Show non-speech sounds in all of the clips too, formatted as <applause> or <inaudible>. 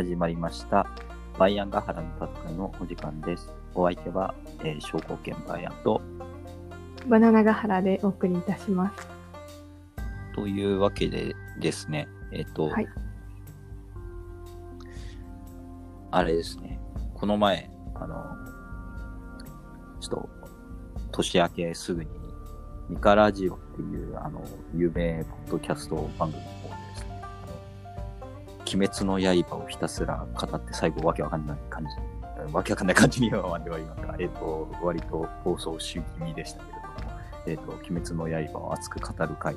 始まりました。バイアンガハラの戦いのお時間です。お相手は、えー、証拠権バイアンと、バナナガハラでお送りいたします。というわけでですね、えっ、と、はいあれですね、この前、あの、ちょっと、年明けすぐに、ミカラジオっていう、あの、有名ポッドキャスト番組鬼滅の刃をひたすら語って最後わけわかんない感じ、わけわかんない感じには終わりますが、えっ、と、割と放送し気味でしたけれども、えっ、と、鬼滅の刃を熱く語る回、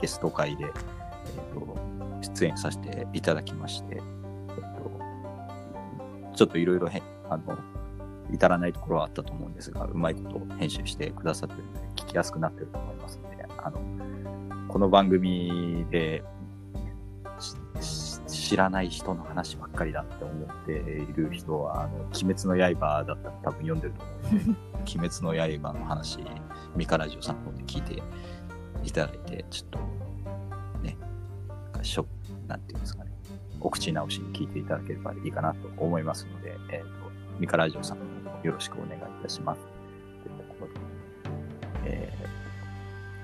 ゲスト会で、えっ、と、出演させていただきまして、えっ、と、ちょっといろいろへん、あの、至らないところはあったと思うんですが、うまいこと編集してくださってるので、聞きやすくなってると思いますので、あの、この番組で、知らない人の話ばっかりだって思っている人は、あの、鬼滅の刃だったら多分読んでると思うので、鬼滅の刃の話、ミカラジオさんの方で聞いていただいて、ちょっと、ね、なんかショック、なんていうんですかね、お口直しに聞いていただければいいかなと思いますので、えっ、と、ミカラジオさんの方もよろしくお願いいたします。というとこでえー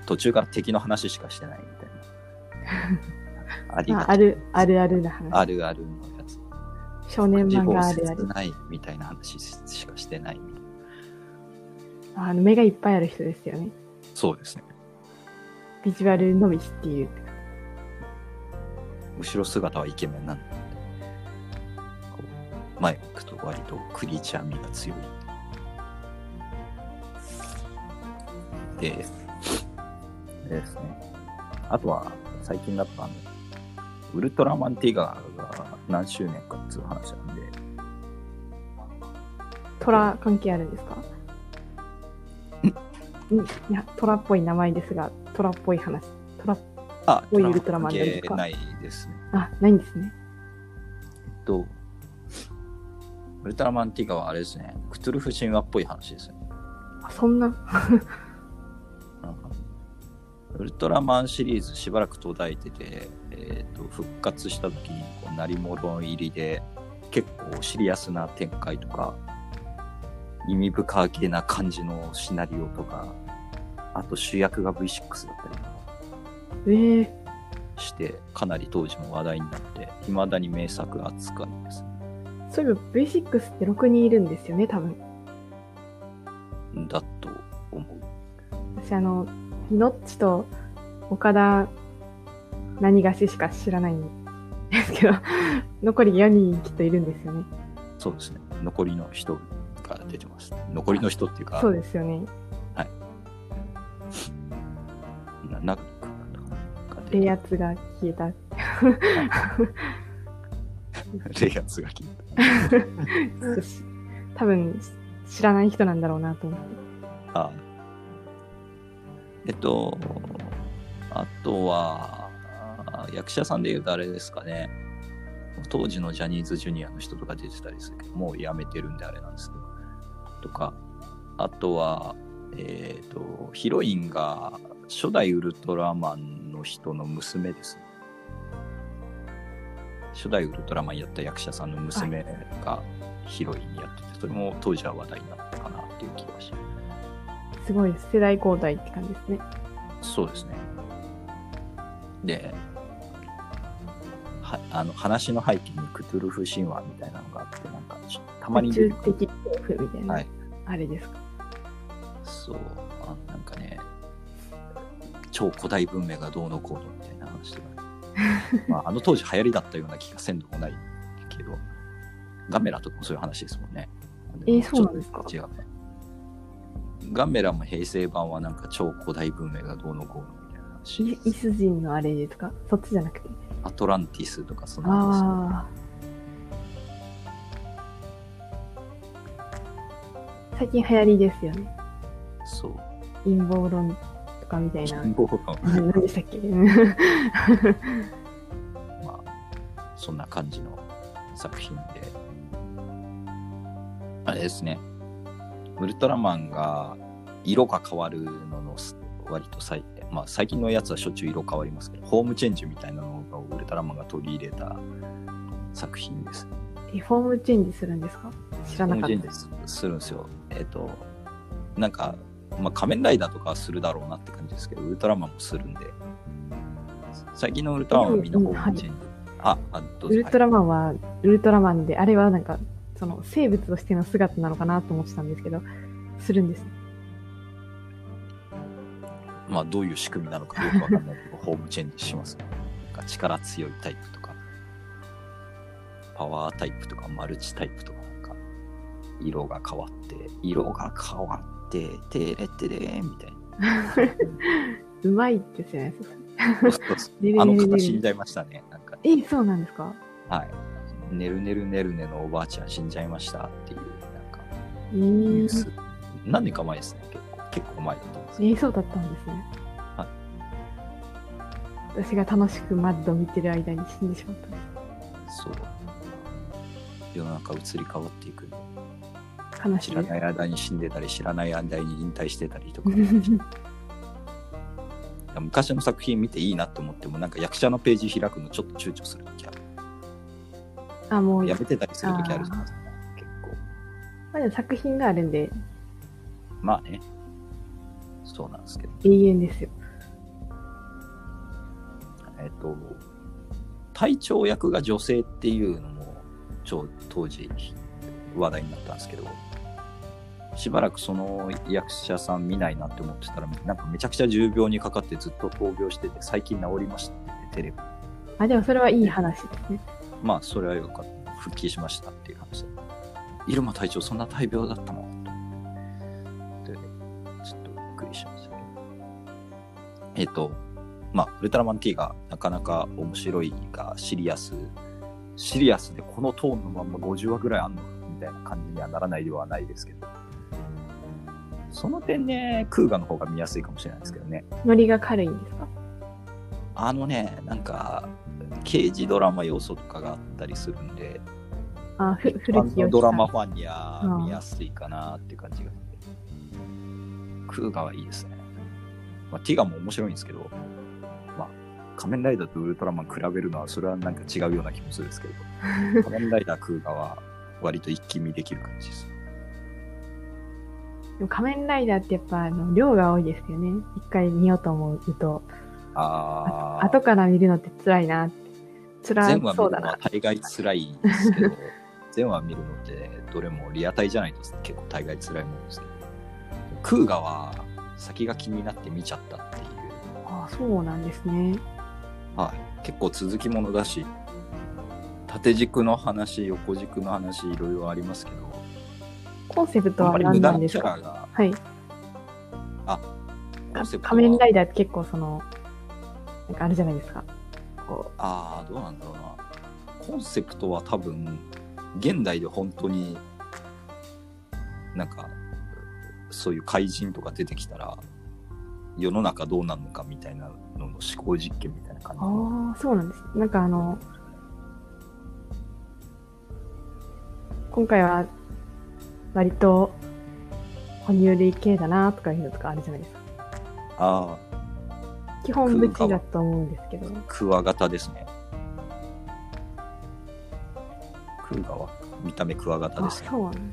途中から敵の話しかしてないみたいな。ありがまあ、ある、あるあるな話。あるあるのやつ。少年漫画あ自るある。ないみたいな話しかしてない。あの、目がいっぱいある人ですよね。そうですね。ビジュアルのみ知っている。後ろ姿はイケメンなんで、こう前を向くと割とクリーチャー味が強い。で、ですね。あとは、最近だとあの、ウルトラマンティガーが何周年かっていう話なんで、虎関係あるんですか？んいや、虎っぽい名前ですが、虎っぽい話。虎、あ、こういうウルトラマン関ですか？係ないですね。あ、ないんですね。えっと、ウルトラマンティガーはあれですね、クトゥルフ神話っぽい話ですね。あ、そんな？ウルトラマンシリーズしばらく途絶えてて、えー、と復活した時にこう鳴り物入りで結構シリアスな展開とか意味深げな感じのシナリオとかあと主役が V6 だったりええしてかなり当時も話題になって未だに名作扱いです。ねそういえば V6 って6人いるんですよね、多分。だと思う。私、あの、ノッチと岡田何がししか知らないんですけど、残り4人きっといるんですよね。そうですね残りの人が出てます残りの人っていうかそうですよね。ななくななが出て冷圧が消えた。<laughs> 冷圧が効い <laughs> し多分知らない人なんだろうなと思って。た。あえっと、あとは、あ役者さんで言うとあれですかね。当時のジャニーズジュニアの人とか出てたりするけど、もう辞めてるんであれなんですけど。とか、あとは、えっ、と、ヒロインが初代ウルトラマンの人の娘ですね。初代ウルトラマンやった役者さんの娘がヒロインやってて、それも当時は話題になったかなっていう気がします。すごい世代交代って感じですね。そうですね。で、はあの話の背景にクトゥルフ神話みたいなのがあって、なんかちょたまに宇出てくる宙的恐怖みたいな、はいあれですか？そう、あなんかね、超古代文明がどうのこうのみたいな話とか、<laughs> まあ、あの当時流行りだったような気がせんでもないけど、ガメラとかもそういう話ですもんね。えーそうなんですか？違うね。ガメラも平成版はなんか超古代文明がどうのこうのみたいな話イイス人のあれですか？そっちじゃなくて。アトランティスとかそんなんですよああ。最近流行りですよね。そう。陰謀論とかみたいな。陰謀論何でしたっけ？<laughs> まあ、そんな感じの作品で。あれですね。ウルトラマンが色が変わるのの割と最,、まあ、最近のやつはしょっちゅう色変わりますけど、ホームチェンジみたいなのをウルトラマンが取り入れた作品です。リフォームチェンジするんですか？知らなかったチェンジすするんですよ。えっ、と、なんか、まあ、仮面ライダーとかはするだろうなって感じですけど、ウルトラマンもするんで、最近のウルトラマンはみんなフォームチェンジ。あ、あ、どうぞ。ウルトラマンはウルトラマンで、あれはなんか、その生物としての姿なのかなと思ってたんですけど、するんですまあ、どういう仕組みなのかよくわかんないけど、フォームチェンジします、ね。力強いタイプとか、パワータイプとか、マルチタイプとか、なんか、色が変わって、色が変わって、てれてれーみたい <laughs> うまいですよね。な。ね <laughs> るあの方死んじゃいましたね。なんか、え、そうなんですか？はい。ねるねるねるねのおばあちゃん死んじゃいましたっていう、なんか、えー、ニュース。何年か前ですね、結構。結構前だと思うんですけどえー、そうだったんですね。はい私が楽しくマッドを見てる間に死んでしまった。そう。世の中移り変わっていく。悲しい。知らない間に死んでたり、知らない間に引退してたりとか。<laughs> 昔の作品見ていいなって思っても、なんか役者のページ開くのちょっと躊躇するときある。あ、もう、やめてたりするときあるじゃないですか。結構。まあ、でも作品があるんで、まあね。そうなんですけど。永遠ですよ。えっと、隊長役が女性っていうのも、超当時話題になったんですけど、しばらくその役者さん見ないなって思ってたら、なんかめちゃくちゃ重病にかかってずっと闘病してて、最近治りましたってテレビ。あ、でもそれはいい話ですね。まあ、それはよかった。復帰しましたっていう話で。入間隊長、そんな大病だったの？と。で、ちょっとびっくりしましたけど。えっ、と、まあ、ウルトラマン T がなかなか面白いが、シリアス、シリアスでこのトーンのまんま50話ぐらいあんのみたいな感じにはならないではないですけど。その点ね、クーガの方が見やすいかもしれないですけどね。ノリが軽いんですか？あのね、なんか、刑事ドラマ要素とかがあったりするんで、あ、ふ一古きドラマファンにはうん見やすいかなって感じが。クーガはいいですね。まあ、ティガも面白いんですけど、まあ、仮面ライダーとウルトラマン比べるのは、それはなんか違うような気もするんですけど、<laughs> 仮面ライダークーガは割と一気見できる感じです。でも仮面ライダーってやっぱあの量が多いですよね。一回見ようと思うと。あー後から見るのって辛いな。辛そうだな。大概辛いですけど、<laughs> 全話見るのってどれもリアタイじゃないと結構大概辛いもんですけど、クーガは先が気になって見ちゃったっていう、あそうなんですね。はい、結構続きものだし、縦軸の話、横軸の話、いろいろありますけど、コンセプトは何ななんですか？はい。コンセプトは？仮面ライダーって結構その、なんかあるじゃないですか。こああ、どうなんだろうな。コンセプトは多分、現代で本当に、なんか、そういう怪人とか出てきたら、世の中どうなるのかみたいなのの思考実験みたいな感う、じ。ああ、そうなんです。なんかあの、今回は割と哺乳類系だなとかいうのとかあるじゃないですか。ああ、基本無知だと思うんですけど。クワガタですね。クーガは見た目クワガタあ、ですね。そうなんです。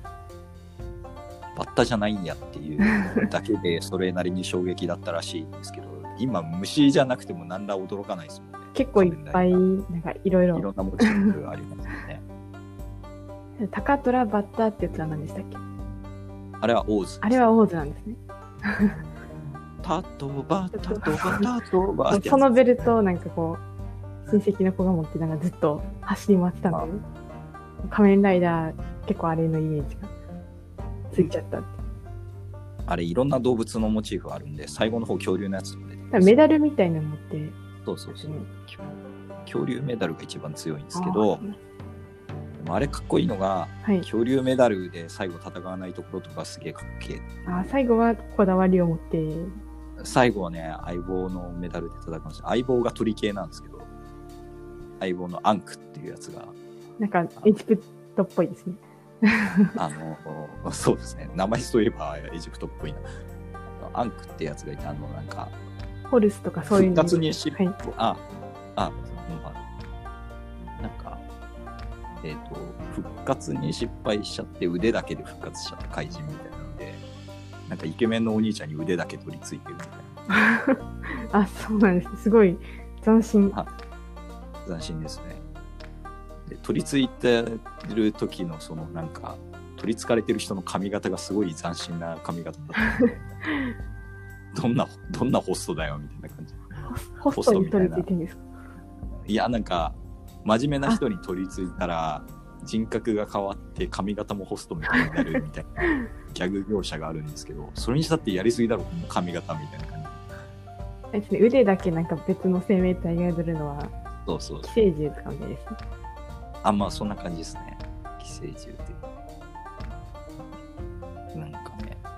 バッタじゃないんやっていうだけでそれなりに衝撃だったらしいんですけど、今虫じゃなくても何ら驚かないですもんね。結構いっぱい、なんかいろいいろろ。んなモチーフありますよね。タカトラバッタってやつは何でしたっけ？あれはオーズ。あれはオーズなんですね。タトバ、タトバ、タトバ <laughs> そのベルトをなんかこう、親戚の子が持ってなんかずっと走り回ってたんで、仮面ライダー結構あれのイメージがついちゃったって。あれいろんな動物のモチーフあるんで、最後の方恐竜のやつメダルみたいなの持って、そうそうそうね。恐竜メダルが一番強いんですけあど、ーでもあれかっこいいのが、はい。恐竜メダルで最後戦わないところとかすげえかっけえ。あー最後はこだわりを持って、最後はね、相棒のメダルで戦いました。相棒が鳥系なんですけど、相棒のアンクっていうやつが、なんかエジプトっぽいですね。あの、そうですね、名前といえばエジプトっぽいな。アンクってやつがいて、あの、なんか、ホルスとかそういう復活にし、はい。あ、あ、なんか、えっ、と、復活に失敗しちゃって腕だけで復活しちゃった怪人みたいなので、なんかイケメンのお兄ちゃんに腕だけ取り付いてるみたいな。<laughs> あ、そうなんです。すごい斬新。は斬新ですね。で取り付いてる時のそのなんか取り付かれてる人の髪型がすごい斬新な髪型だった。<laughs> <laughs> どんなどんなホストだよみたいな感じ。ホストに取り付いてるんですか？いやなんか真面目な人に取り付いたら人格が変わって髪型もホストみたいになるみたいなギャグ描写があるんですけどそれにしたってやりすぎだろこの髪型みたいな感じ。ですね、腕だけなんか別の生命体が宿るのは、そうそう寄生獣とかみたいですね。あ、まあそんな感じですね。寄生獣って。なん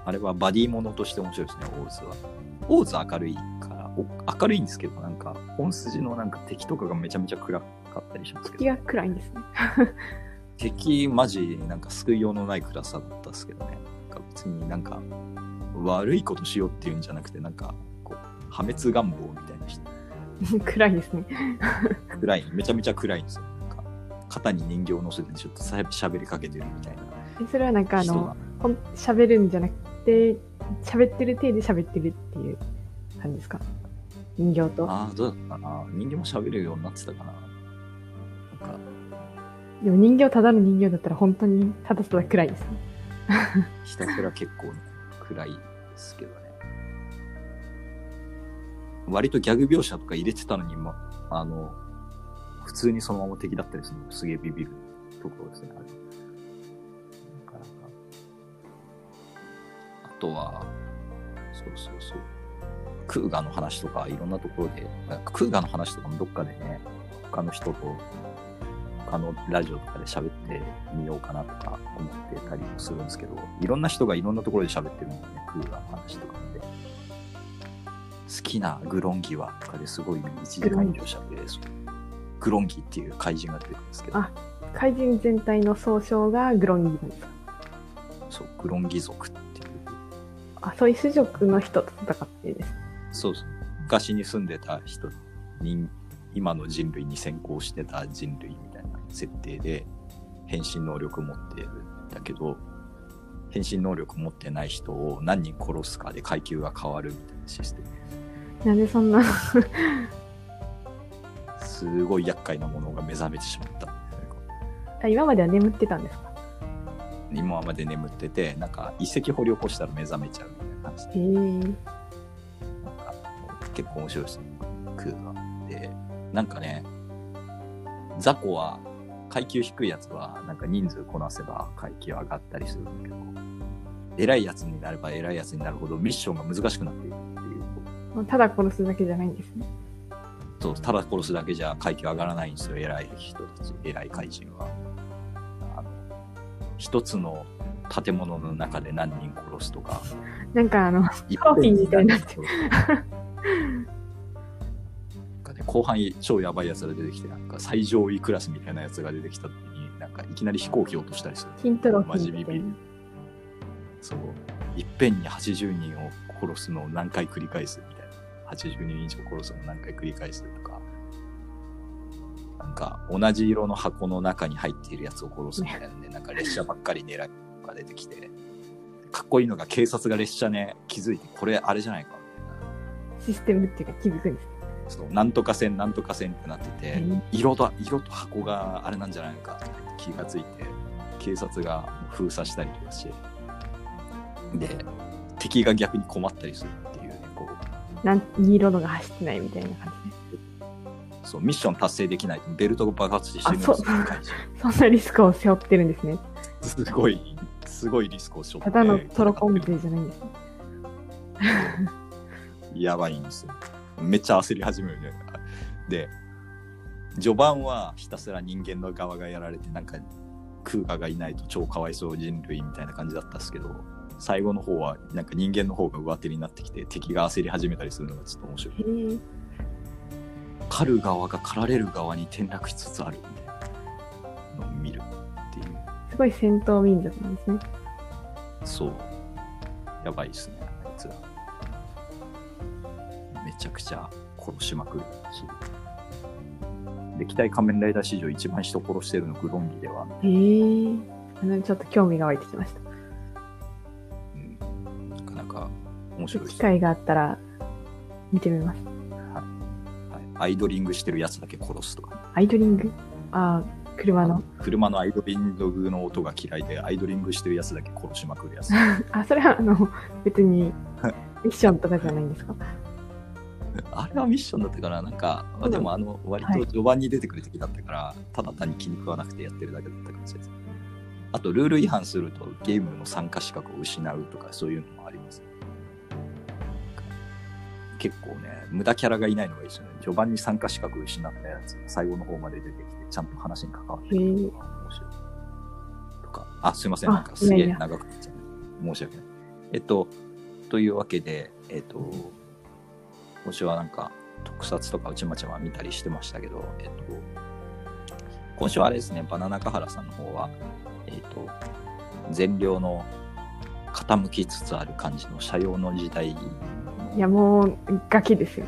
あれはバディものとして面白いですね、オーズは。オーズ明るいから、お明るいんですけど、なんか本筋のなんか敵とかがめちゃめちゃ暗かったりしますけど、気が暗いんですね。<laughs> 敵マジなんか救いようのない暗さだったですけどね。なんか別になんか悪いことしようっていうんじゃなくて、なんかこう破滅願望みたいな人 <laughs> 暗いですね。暗い、めちゃめちゃ暗いんですよ。なんか肩に人形を乗せてちょっとさ喋りかけてるみたいなえそれはなんかあの、喋るんじゃなくて、喋ってる体で喋ってるっていう感じですか？人形と。ああ、どうだったかな？人間も喋るようになってたかな？なんか、でも人形ただの人形だったら本当にただただ暗いですね。<laughs> ひたすら結構暗いですけどね。割とギャグ描写とか入れてたのに、ま、あの、普通にそのまま敵だったりするのすげえビビるところですね、あれ。とは、そうそうそう。クーガの話とかいろんなところで、クーガの話とかもどっかでね、他の人と、他のラジオとかで喋ってみようかなとか思ってたりもするんですけど、いろんな人がいろんなところで喋ってるんでね、クーガの話とかで。好きなグロンギはとかですごい1時間以上喋って、そうグロンギっていう怪人が出てくるんですけど、あ怪人全体の総称がグロンギなんですか？そう、グロンギ族ってあ、そういう種族の人と戦ってるんです。そうそう、昔に住んでた人、人今の人類に先行してた人類みたいな設定で、変身能力持ってるんだけど、変身能力持ってない人を何人殺すかで階級が変わるみたいなシステム。なんでそんな、すごい厄介なものが目覚めてしまった。あ今までは眠ってたんですか？今まで眠ってて、なんか遺跡掘り起こしたら目覚めちゃうみたいな話で、へえ。なんか結構面白いですね、クーが。で、なんかね、雑魚は階級低いやつはなんか人数こなせば階級上がったりするんだけど、偉いやつになれば偉いやつになるほどミッションが難しくなっていくっていう。まあただ殺すだけじゃないんですね。そう、ただ殺すだけじゃ階級上がらないんですよ、偉い人たち、偉い怪人は。一つの建物の中で何人殺すとか、なんかあの、一トロフィーみたいになってる。なんかね、後半超やばいやつが出てきて、なんか最上位クラスみたいなやつが出てきた時に、なんかいきなり飛行機を落としたりする。金トロフィマジビビ。そう。いっぺんに80人を殺すのを何回繰り返すみたいな。80人以上殺すのを何回繰り返すとか。なんか同じ色の箱の中に入っているやつを殺すみたいなんで、なんか列車ばっかり狙いとか出てきて、かっこいいのが警察が列車ね、気づいて、これあれじゃないかみたいな。システムっていうか気づくんです。そうなんとか線なんとか線ってなってて、うん色と色と箱があれなんじゃないのかって気がついて警察が封鎖したりとかしてで敵が逆に困ったりするっていうねこうなん黄色のが走ってないみたいな感じで。そうミッション達成できないとベルトが爆発して死ぬんですよあそう怪人 <laughs> そんなリスクを背負ってるんですね。すごいすごいリスクを背負ってただのトロコン勢じゃないんですね。やばいんですよ。めっちゃ焦り始めるね。で、序盤はひたすら人間の側がやられて、なんか空ガがいないと超かわいそう人類みたいな感じだったんですけど、最後の方はなんか人間の方が上手になってきて、敵が焦り始めたりするのがちょっと面白い。狩る側が狩られる側に転落しつつあるのを見るっていう。すごい戦闘民族なんですね。そう。やばいですね、あいつら。めちゃくちゃ殺しまくるし。歴代仮面ライダー史上一番人殺してるのグロンギでは、へえ。あのちょっと興味が湧いてきました。うん、なかなか面白い機会があったら見てみます。はい。アイドリングしてるやつだけ殺すとか。アイドリング？ああ、車の？車のアイドリングの音が嫌いで、アイドリングしてるやつだけ殺しまくるやつ。<laughs> あ、それはあの、別に <laughs> ミッションとかじゃないんですか？あれはミッションだったから、なんか、まあ、でもあの、割と序盤に出てくる敵だったから、ただ単に気に食わなくてやってるだけだったかもしれないです。あと、ルール違反するとゲームの参加資格を失うとか、そういうのもあります。結構ね、無駄キャラがいないのがいいですよね。序盤に参加資格を失ったやつが最後の方まで出てきて、ちゃんと話に関わってくるのが面白い。とか、あ、すいません、あなんかすげえ長くなっちゃう。申し訳ない。えっと、というわけで、えっと、今週はなんか特撮とかうちまちま見たりしてましたけど、えっと、今週はあれですね、バナナカハラさんの方は、えっと、善良の傾きつつある感じの車用の時代いや、もう、崖ですよ。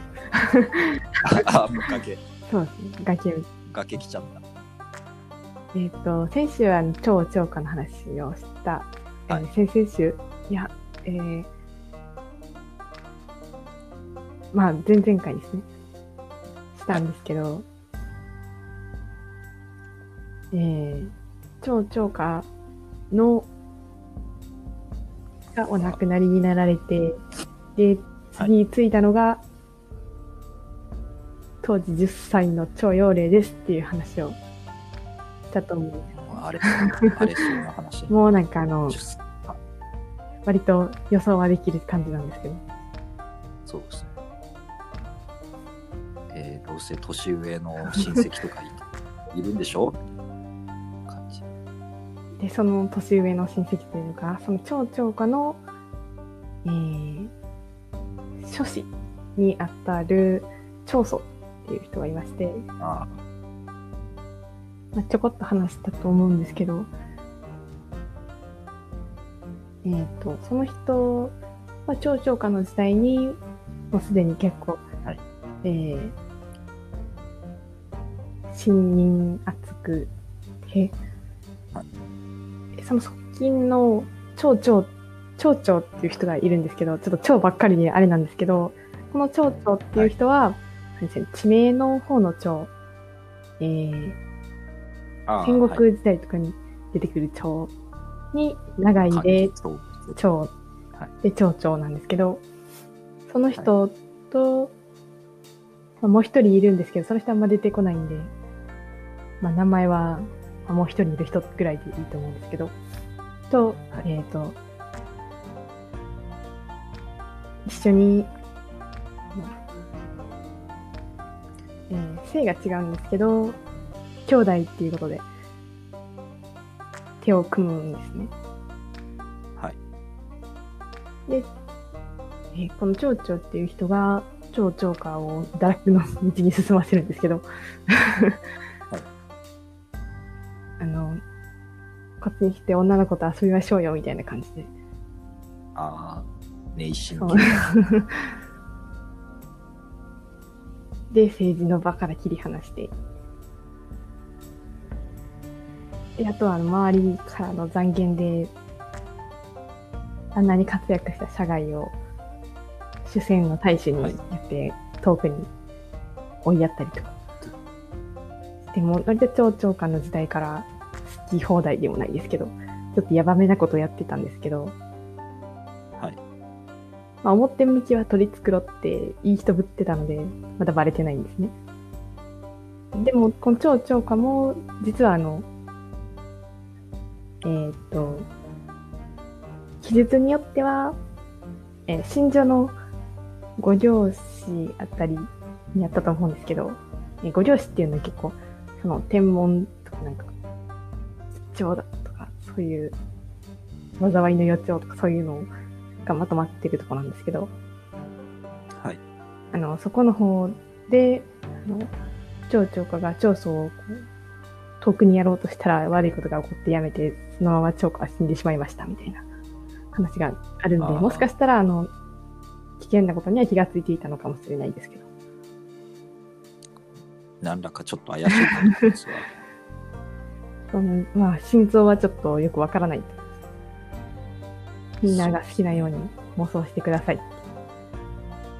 あ、もう崖、そうですね、崖。崖来ちゃった。えっ、と、先週は超超過の話をした、えーはい先々週、いや、えー、まあ、前々回ですね、したんですけど、えー、超超過の、がお亡くなりになられて、で、次についたのが、当時10歳の超幼霊ですっていう話をしたと思うあれ、あれ、そうな話。<laughs> もうなんかあの、10歳あ割と予想はできる感じなんですけど。そうですね。えー、どうせ年上の親戚とかい <laughs> いるんでしょ？感じ。で、その年上の親戚というか、その超超過の、えー、書士にあたる長祖っていう人がいまして、あまあ、ちょこっと話したと思うんですけど、えっ、と、その人は超超過の時代に、もうすでに結構、はい。えー、信任厚くて、はその側近の町長、町長っていう人がいるんですけど、ちょっと町ばっかりであれなんですけど、この町長っていう人は、何でしょう地名の方の町、えー、あ戦国時代とかに出てくる蝶に長いで蝶はい。で蝶々なんですけど、その人と、まあもう一人いるんですけど、その人はあんま出てこないんで、まあ名前は、まあもう一人いる人ぐらいでいいと思うんですけど、と、えっ、と、一緒に、まあえー姓が違うんですけど、兄弟っていうことで、手を組むんですね。はい。で、えーこの蝶々っていう人が、蝶々花を堕落の道に進ませるんですけど、<laughs> あの、こっちに来て女の子と遊びましょうよみたいな感じで。ああ、ネイシンそう系。<laughs> で、政治の場から切り離して。で、あとは周りからの残言で、あんなに活躍した社外を主戦の大使にやって、遠くに追いやったりとか。でも、割と超長官の時代から好き放題でもないですけど、ちょっとヤバめなことをやってたんですけど、はい。まあ、表向きは取り繕っていい人ぶってたので、まだバレてないんですね。でも、この超超過も、実はあの、えーっと、記述によっては、えー信者のご漁師あたりにあったと思うんですけど、えーご漁師っていうのは結構、その天文とかなんか、吉兆だとか、そういう、災いの予兆とかそういうのがまとまってるところなんですけど、はい。あの、そこの方で、あの、町長家が長宗を遠くにやろうとしたら悪いことが起こってやめて、そのまま長家は死んでしまいましたみたいな話があるんで、もしかしたら、あの、危険なことには気がついていたのかもしれないですけど。何らかちょっと怪しい感じですわ。<laughs> そのまあ、心臓はちょっとよくわからない。みんなが好きなように妄想してください。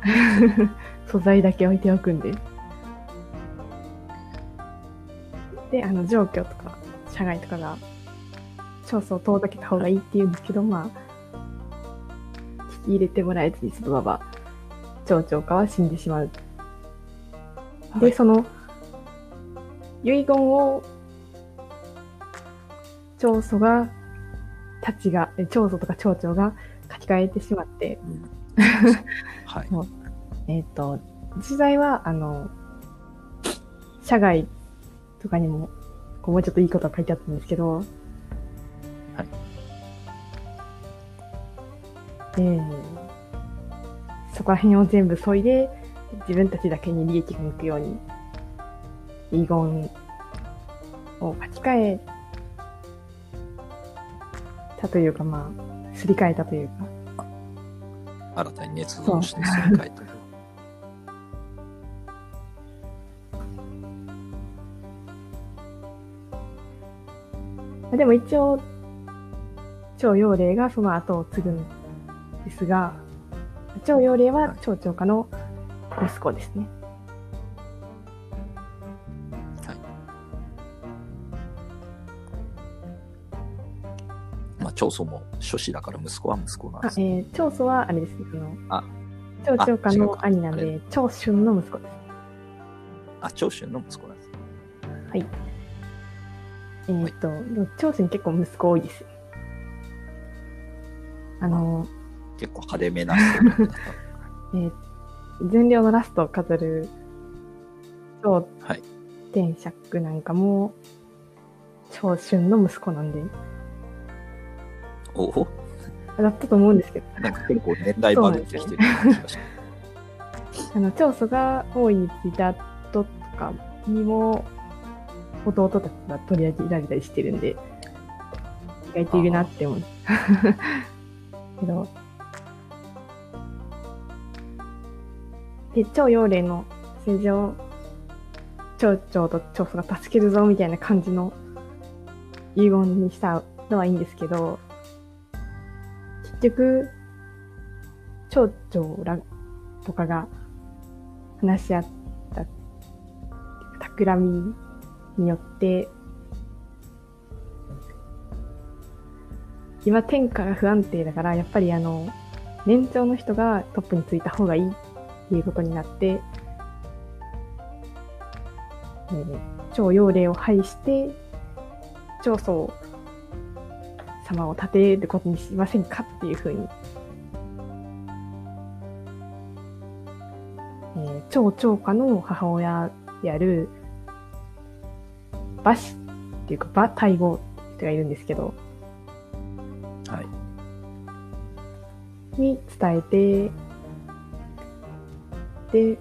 <laughs> 素材だけ置いておくんで。で、あの、状況とか、社外とかが、調査を届けた方がいいって言うんですけど、まあ、聞き入れてもらえずに、そのまま、町長家は死んでしまう。で、はいその、遺言を、長祖が、たちが、え長祖とか町長が書き換えてしまって、うんはい。えっ、と、実際は、あの、社外とかにも、こうもうちょっといいことが書いてあったんですけど、はい。えーそこら辺を全部削いで、自分たちだけに利益が向くように、遺言を書き換えたというか、まあ、すり替えたというか、新たに捏造してすり替えた。でも一応、超幼霊がその後を継ぐんですが、超幼霊は町長家の息子ですね。長祖も諸子だから息子は息子なんで、す。あえー、長祖はあれですね、あの、あ町長家の兄なんで、長春の息子です。あ、長春の息子なんです。はい。えーっと、でも長春結構息子多いですよ。あの、結構派手めな。<laughs> えー全量のラストを飾る超はい。天爵なんかも、長春の息子なんで、おおだったと思うんですけど、なんか結構年代バグってきてる感じがして。あの、長祖が多い時だとかにも、弟たちが取り上げられたりしてるんで、意外といるなって思う。<laughs> けど、で、超幼霊の政治を町長と長祖が助けるぞみたいな感じの遺言にしたのはいいんですけど、結局、町長らとかが話し合った企みによって、今天下が不安定だから、やっぱりあの、年長の人がトップについた方がいいっていうことになって、えー超幼霊を廃して、長宗様を立てることにしませんかっていうふうに、えー超長家の母親である、馬氏っていうか、馬大吾って人がいるんですけど、はい。に伝えて、で、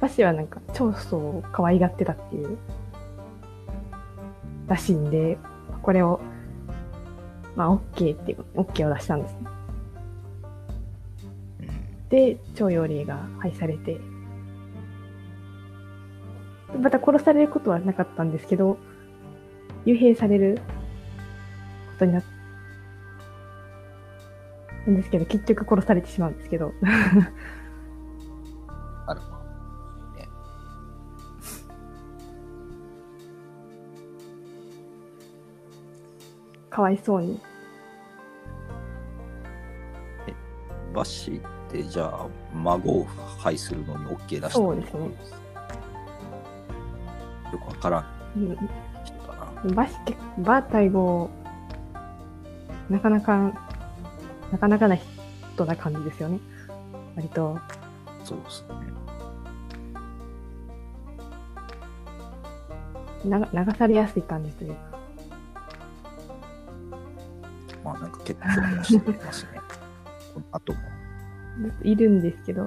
馬氏はなんか長宗を可愛がってたっていう、らしいんで、これを、まあ、OK って OK を出したんですね。うん。で、超幼霊が廃されて、また殺されることはなかったんですけど、幽閉されることになった。んですけど、結局殺されてしまうんですけど、かわいそうに。バッシーってじゃあ孫を廃するのに OK 出したそうですねよくわからんうん。バシケ、バータイゴ、なかなか、なかなかな人な感じですよね。割と、そうですね。な流されやすい感じというか。まあなんか結構してますね。この後も。いるんですけど、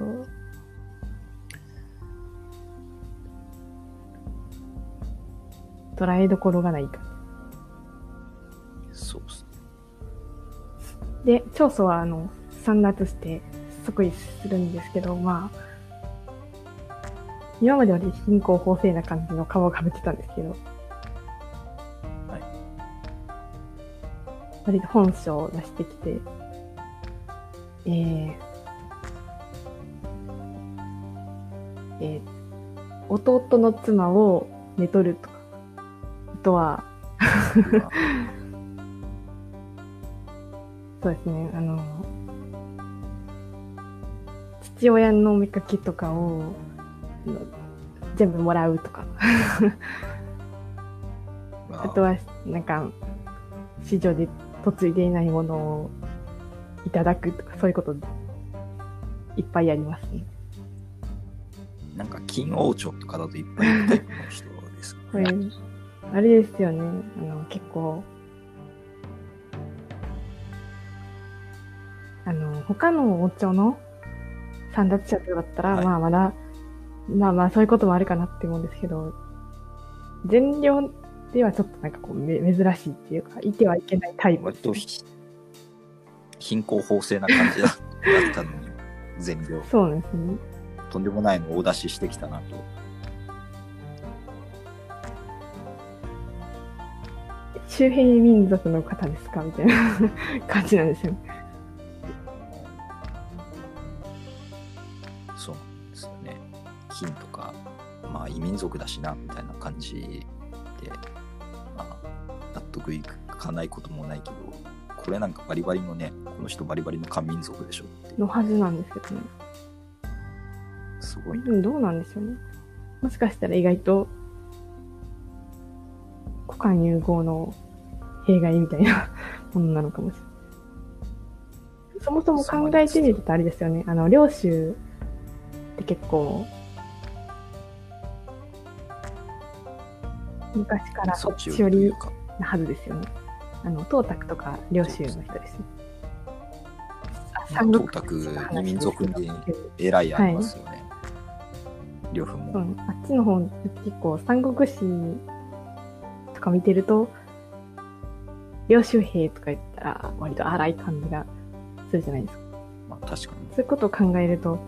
捉えどころがないか。そうですね。で、長祖は、あの、散奪して即位するんですけど、まあ、今まではね貧困法制な感じの顔をかぶってたんですけど、割と本性を出してきて、えー、えー、弟の妻を寝取るとか、あとは、<laughs> そうですね、あの、父親のおめかけとかを全部もらうとか、あ。とは、なんか、市場で嫁いでいないものをいただくとか、そういうこといっぱいやりますね。なんか金王朝とかだといっぱいいるタイプの人ですこれね。、あれですよね、あの、結構、あの、他の王朝の三奪者とかだったら、はいまあまだ、まあまあそういうこともあるかなって思うんですけど、善良ではちょっとなんかこう、め珍しいっていうか、いてはいけないタイプ割とひ貧困法制な感じだ <laughs> ったのに、全量。そうですね。とんでもないのをお出ししてきたなと。周辺民族の方ですか？みたいな <laughs> 感じなんですよね。そうですよね。金とか、まあ異民族だしな、みたいな感じ得いかないこともないけど、これなんかバリバリのね、この人バリバリの漢民族でしょのはずなんですけどね。すごいな。うんどうなんでしょうね。もしかしたら意外と、股間融合の弊害みたいな <laughs> ものなのかもしれない。そもそも考えてみるとあれですよね。あの、領主って結構、昔からそっち年寄りなはずですよね。あの、東卓とか領主の人ですね。東卓に民族に偉いありますよね。両夫も。うん、あっちの方結構三国志とか見てると領州兵とか言ったら割と荒い感じがするじゃないですかまあ確かに。そういうことを考えると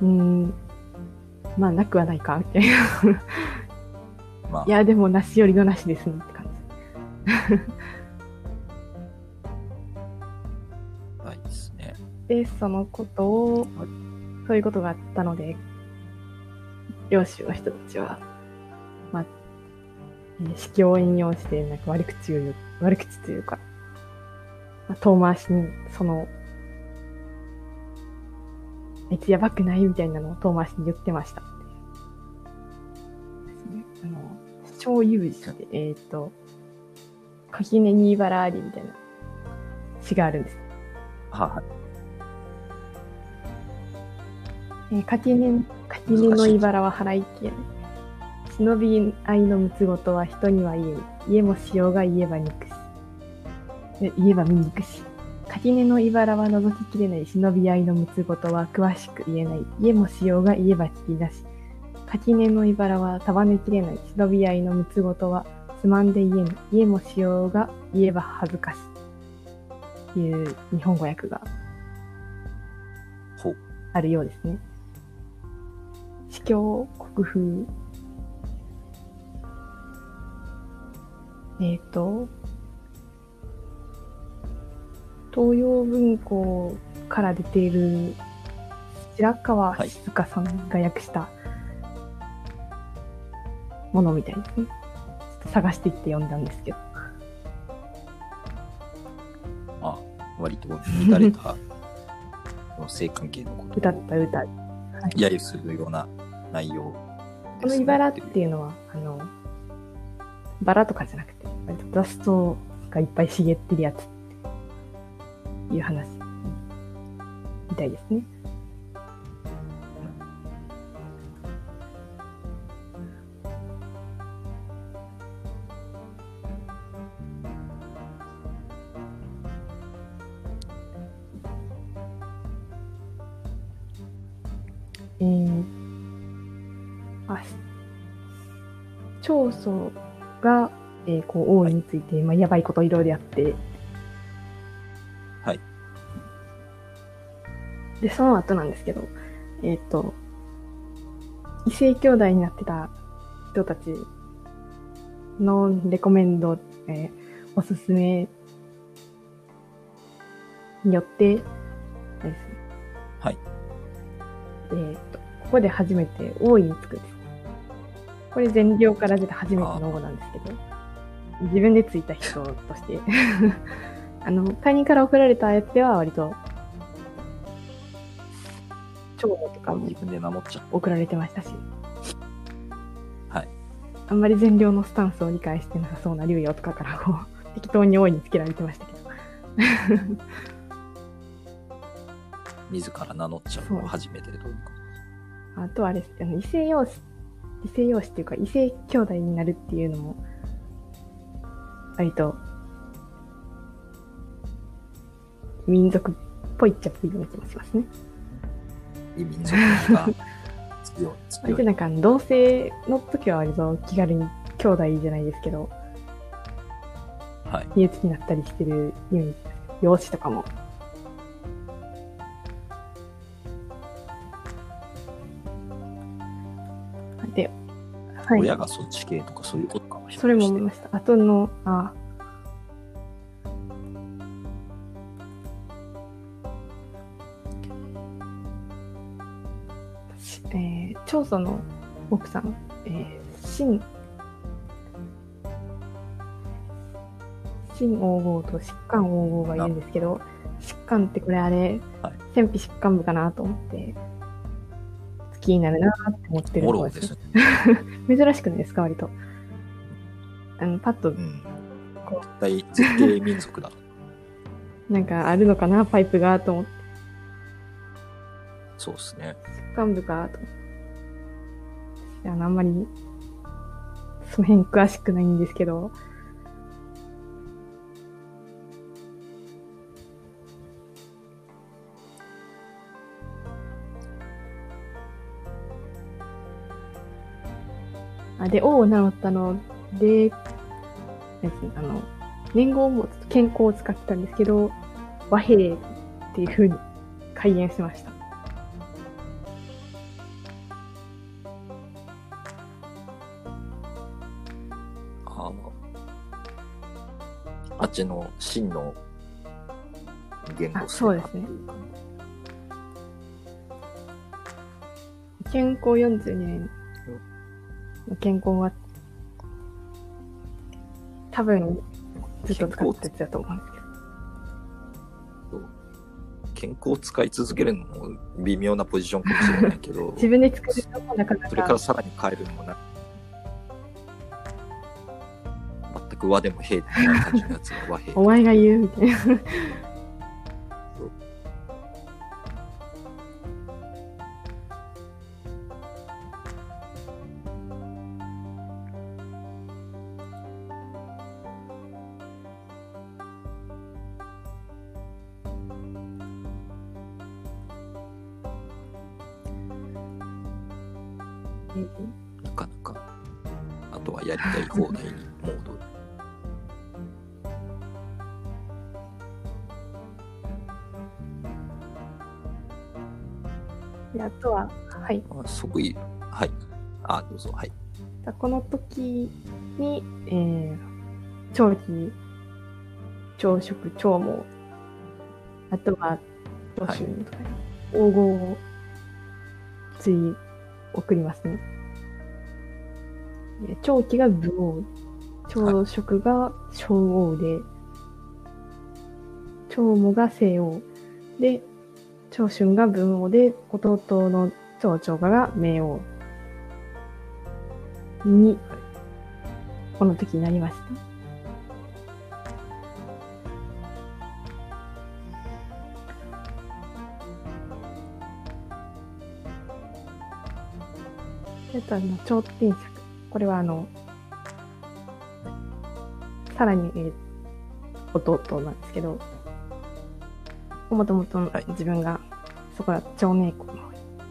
うーんまあなくはないかみたいな。まあ。い、やでもなしよりのなしですねって感はいですね。じでそのことをそういうことがあったので領主の人たちはまあえー式を引用してなんか悪口を言う悪口というか、まあ、遠回しにそのあいつやばくない？みたいなのを遠回しに言ってましたあの超有事でえっ、と垣根に茨ありみたいな詩があるんですははい。えー、垣根、垣根の茨は払いきれない。忍び合いのむつごとは人には言えぬ。家もしようが言えば憎し。え言えば醜し。垣根の茨は覗ききれない。忍び合いのむつごとは詳しく言えない。家もしようが言えば聞き出し。垣根の茨は束ねきれない。忍び合いのむつごとはつまんで言えぬ。家もしようが言えば恥ずかし。いいう日本語訳が。あるようですね。司教国風。えっ、と、東洋文庫から出ている白川静香さんが訳したものみたいですね。ちょっと探していって読んだんですけど。まあ、割と見られた、<laughs> 性関係のこと歌をった歌。揶揄するような内容この茨っていうのは、あの、バラとかじゃなくて、雑草がいっぱい茂ってるやつっていう話みたいですね。こう、王位について、まあ、やばいこといろいろやって、はい。で、その後なんですけど、えっ、と、異性兄弟になってた人たちのレコメンド、えーおすすめによって、ですねはい。えっ、と、ここで初めて大いにつくですね。これ全量から出た初めての応募なんですけど、自分でついた人として、<laughs> あの、他人から送られたやつでは割と、長語とかも自分で名乗っちゃう。送られてましたし、はい。あんまり全量のスタンスを理解してなさそうな竜よとかからこう、<laughs> 適当に大いにつけられてましたけど。<laughs> 自ら名乗っちゃうのは初めてでどうか。あとはあれです、あの異性養子、異性養子っていうか異性兄弟になるっていうのも、割と、民族っぽいっちゃっぽいような気もしますね。異民族が強い。強い。割となんか同性の時は割と気軽に兄弟じゃないですけど、はい。身内になったりしてるイメージです。養子とかも。で、はい。親がそっち系とかそういうことかそれ。も思いました。後の、あしえー、長祖の奥さん、えー、新、新黄金と疾患黄金がいるんですけど、疾患ってこれあれ、はい戦費疾患部かなと思って、好きになるなって思ってるモところです。<laughs> 珍しくないですか、割と。あの、パッとうん。こ絶対絶景民族だ。<laughs> なんかあるのかな、パイプが、と思って、そうですね。幹部か、と。あの、あんまり、その辺詳しくないんですけど、あ、で、王を名乗ったので、あの、年号もちょっと健康を使ってたんですけど、和平っていう風に改元しました。あの、あっちの真の言語あそうですね健康42年の健康は、多分、ずっと使ってたと思うんですけど。健康を使い続けるのも微妙なポジションかもしれないけど、<laughs> 自分で作るのもなかなそれからか、さらに変えるのもな全く和でも平でもない感じのやつが和平 <laughs> お前が言うみたいな。な即位。はい。あどうぞ。はい。この時に、えー、長期、朝食、長毛、あとは、長春とか、黄金を次、送りますね。で長期が武王、朝食が小王で、長毛が西王。で、長春が文王で、弟の長長家が明王に、この時になりました。あとあの、頂点作。これはあの、さらに、えー弟なんですけど、もともと自分が、そこら長命校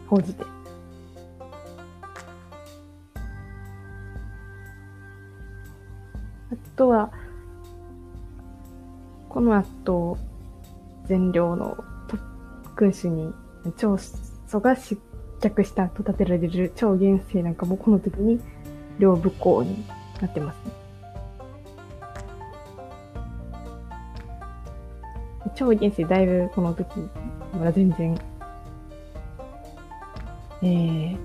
の方に報じて、あとは、この後、善良の特訓士に長祖が失脚したと立てられる超元世なんかもこの時に両武功になってますね。超元世だいぶこの時、まだ全然、えー、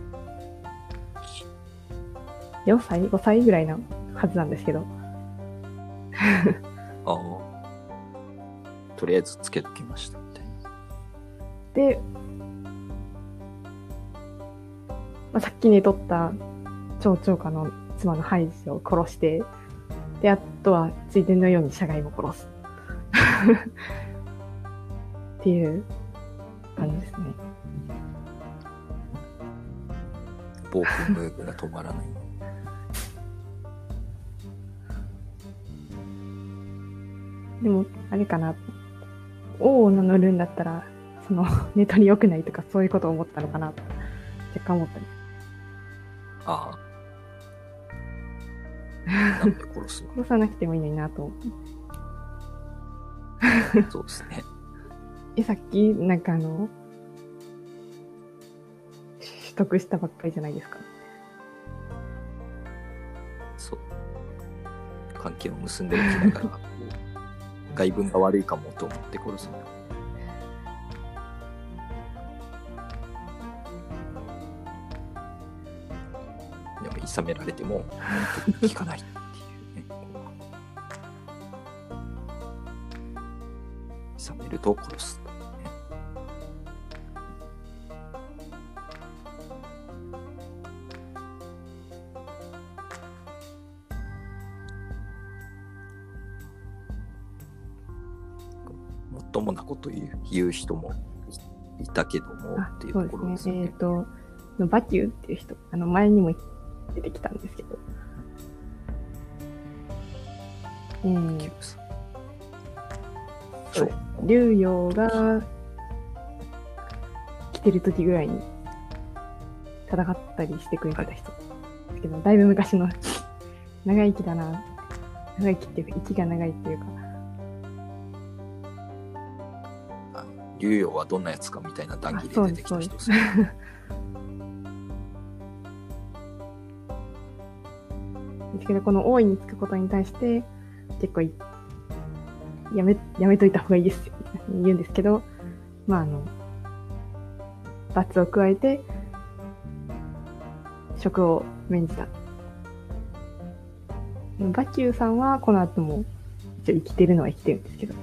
4歳 ?5 歳ぐらいなはずなんですけど。<laughs> ああ。とりあえずつけときましたみたいな。で、まあ、さっきに取った町長家の妻のハイジを殺して、で、あとはついでのように社外も殺す。<laughs> っていう感じですね。暴風ムーブが止まらない。でも、あれかな。王を名乗るんだったら、その、ネタに良くないとかそういうことを思ったのかなと、若干思ったり。ああ。なんで殺す殺さなくてもいいのになと思って。のそうですね。<laughs> え、さっき、なんかあの、得したばっかりじゃないですか。そう。関係を結んでおきながら、外分が悪いかもと思って殺すの。でも、諌められても、聞かないっていうね。諌めると殺す。ともなこと言う言う人もいいたけどもあっていうところですね。えっ、ですよね。と、バキューっていう人、あの、前にも出てきたんですけど。えーそう竜陽が来てる時ぐらいに戦ったりしてくれてた人。ですけど、だいぶ昔の <laughs> 長生きだな。長生きっていうか、息が長いっていうか、竜陽はどんなやつかみたいな談義で出てきた人ですですそうね。ですけど、この王位につくことに対して、結構、やめ、やめといた方がいいですよ。言うんですけど、まあ、あの、罰を加えて、職を免じた。バキューさんはこの後も一応生きてるのは生きてるんですけど。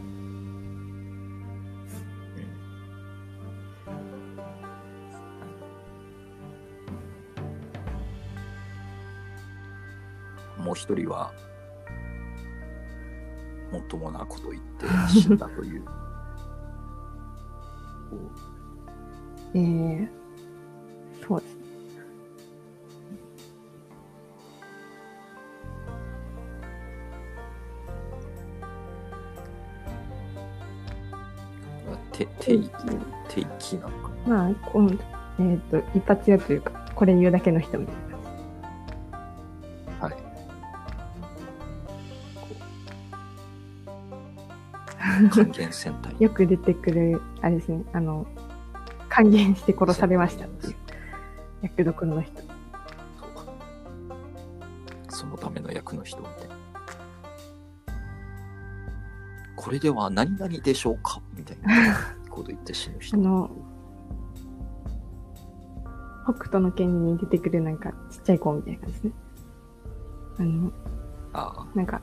一人は、もっともなこと言って死んだという。<laughs> えー、そうですね。て、てい、ていきなのか。まあ、このえっ、と、一発屋というか、これ言うだけの人みたいな。還元戦隊。よく出てくる、あれですね、あの、還元して殺されましたっていう、役どころの人。そのための役の人みたいな。これでは何々でしょうか？みたいなこと言って死ぬ人。<laughs> あの、北斗の剣に出てくるなんかちっちゃい子みたいな感じですね。あの、あなんか、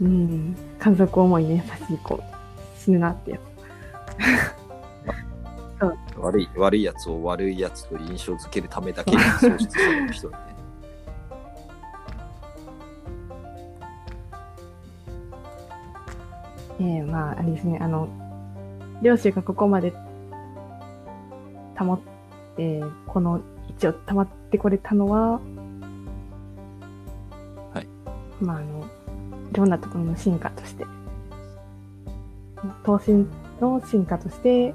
うん、家族思いの優しい子、死ぬなってや悪い、悪いやつを悪いやつと印象づけるためだけに喪失される人みたいな。<laughs> ええまあ、あれですね、あの、両親がここまで保って、この位置を保ってこれたのは、はい。まあ、あの、いろんなところの進化として、闘神の進化として、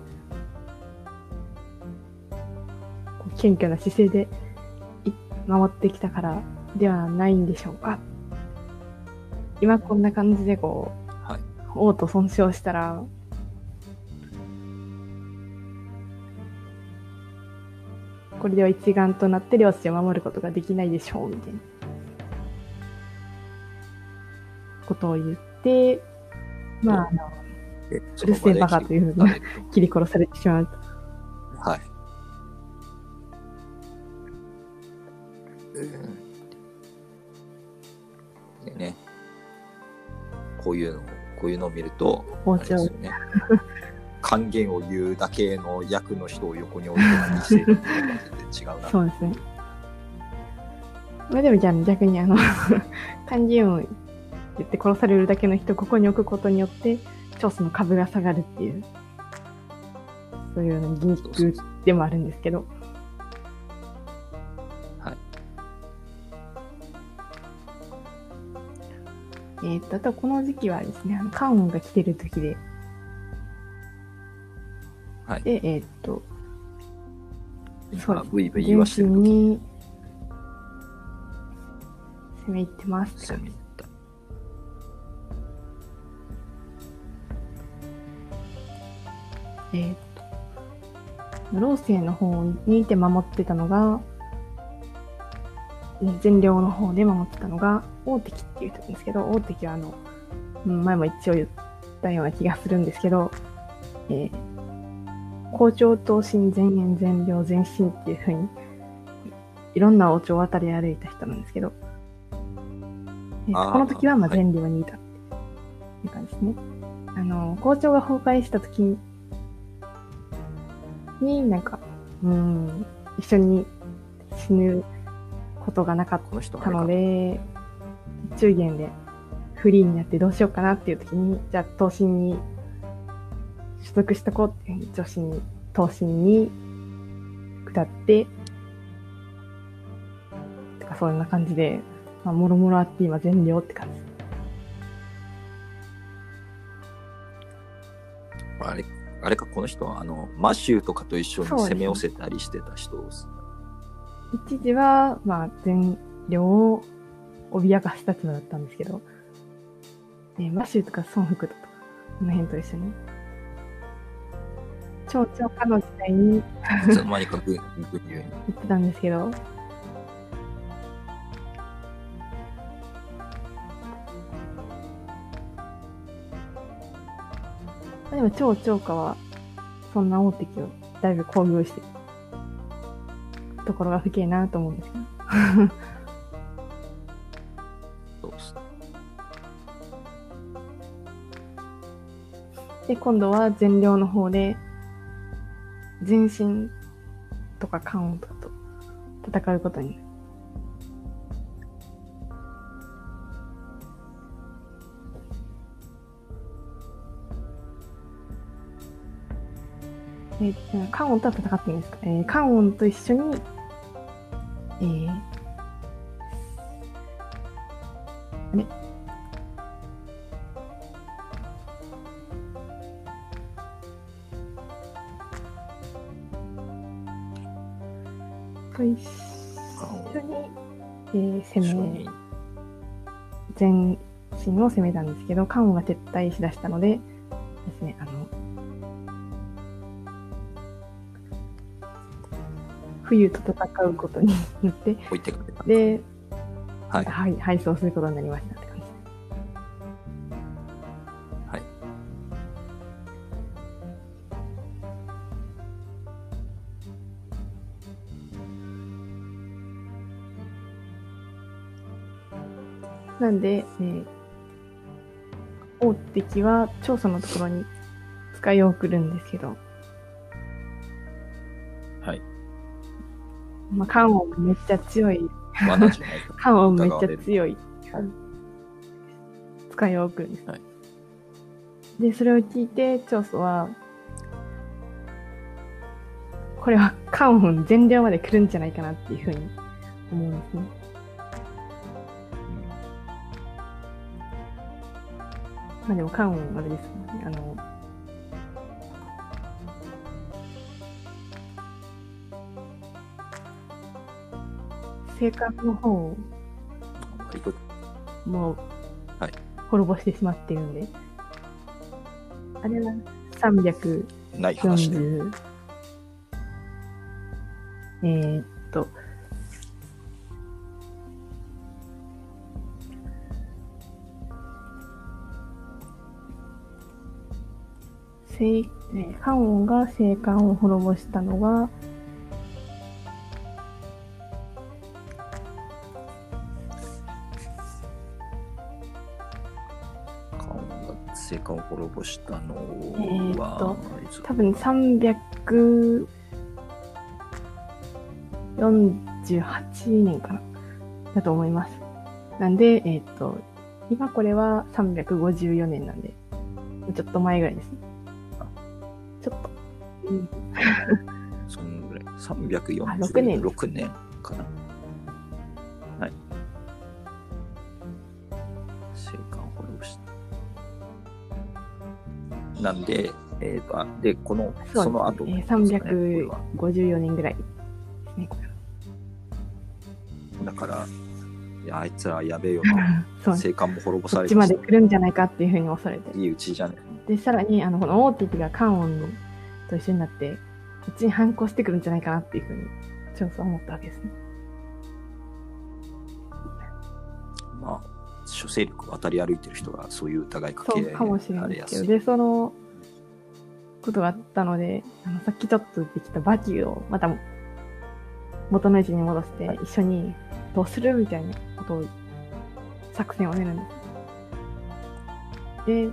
謙虚な姿勢でい守ってきたからではないんでしょうか。今こんな感じでこう、はい。王と損傷したら、これでは一丸となって領地を守ることができないでしょう、みたいな。ことを言って、まあ、あの、でうるせえバカというふうに切り殺されてしまうと。はい。うんでね、こういうの、こういうのを見ると、包あれです丁よね。還元を言うだけの役の人を横に置いて何しているのが全然違うな。そうですね。まあでもじゃあ逆にあの、<laughs> 漢字を言って殺されるだけの人をここに置くことによって、調査の株が下がるっていう、そういうのギミックでもあるんですけど、はい。えーっと、あとこの時期はですね、あの、関音が来てる時で、はい。で、えーっと、そうブイブイ言わしてるに攻め入ってますって。感じえーっと、老星の方にいて守ってたのが、ね善良の方で守ってたのが、大敵って言ったんですけど、大敵はあの、うん前も一応言ったような気がするんですけど、えー校長と新前縁善良善心っていう風に、いろんな王朝を渡り歩いた人なんですけど、えこの時はまあはい善良にいたっていう感じですね。あの、校長が崩壊した時に、になんか、うん、一緒に死ぬことがなかったので、中元でフリーになってどうしようかなっていう時に、じゃあ、投信に所属しとこうっていう女子に、投信に下って、とかそんな感じで、まあ、もろもろあって今全量って感じ。あれ、あれか、この人は、あの、マシューとかと一緒に攻め寄せたりしてた人です。一時は、まあ、全量を脅かす立場だったんですけど、ね、マシューとか孫福とか、この辺と一緒に、超超過の時代にいつの間にか軍、ってたんですけど、でも超超過は、そんな大敵をだいぶ興遇してるところが不敬なと思うんですけど。そうです。で、今度は善良の方で、全身とか関音と戦うことになる。えー、関音とは戦っていいんですか？えー、関音と一緒に、えー、あれ？と一緒に、えー、攻めに、前進を攻めたんですけど、関羽が撤退しだしたので、冬と戦うことによって、置いてくれた。で、はい。はい、配送することになりましたって感じです。はい。なんで、えー、大敵は調査のところに使いを送るんですけど、まあ、関音めっちゃ強い。関音 <laughs> めっちゃ強い、使いを送るんです。はいで、それを聞いて、長宗は、これは関音全量まで来るんじゃないかなっていうふうに思うんですね。まあでも関音あれですね。あの、性格の方をもう、はい。滅ぼしてしまってるんで、あれは340、ない話で。ええーっと、聖えーカンオンが聖艦を滅ぼしたのが、が聖火を滅ぼしたのーは、っといつ多分348年かな？だと思います。なんで、えーっと、今これは354年なんで、ちょっと前ぐらいですね。ちょっと。うん、<laughs> そんぐらい。あ六年346年かな？なんで、えっ、と、あで、この、そ,、そうの後、ねこれは354年ぐらいですね。だから、いや、あいつらやべえよな。<laughs> そう聖火も滅ぼさこっれちまで来るんじゃないかっていうふうに恐れて。いいうちじゃねで、さらに、あの、この大敵がカンオンのと一緒になって、こっちに反抗してくるんじゃないかなっていうふうに、チョンスは思ったわけですね。諸勢力渡り歩いてる人がそういう疑いかけそうかもしれないですけど。で、その、ことがあったので、あの、さっきちょっと出てきたバキューをまた元の位置に戻して、一緒にどうするみたいなことを、作戦を練るんです。で、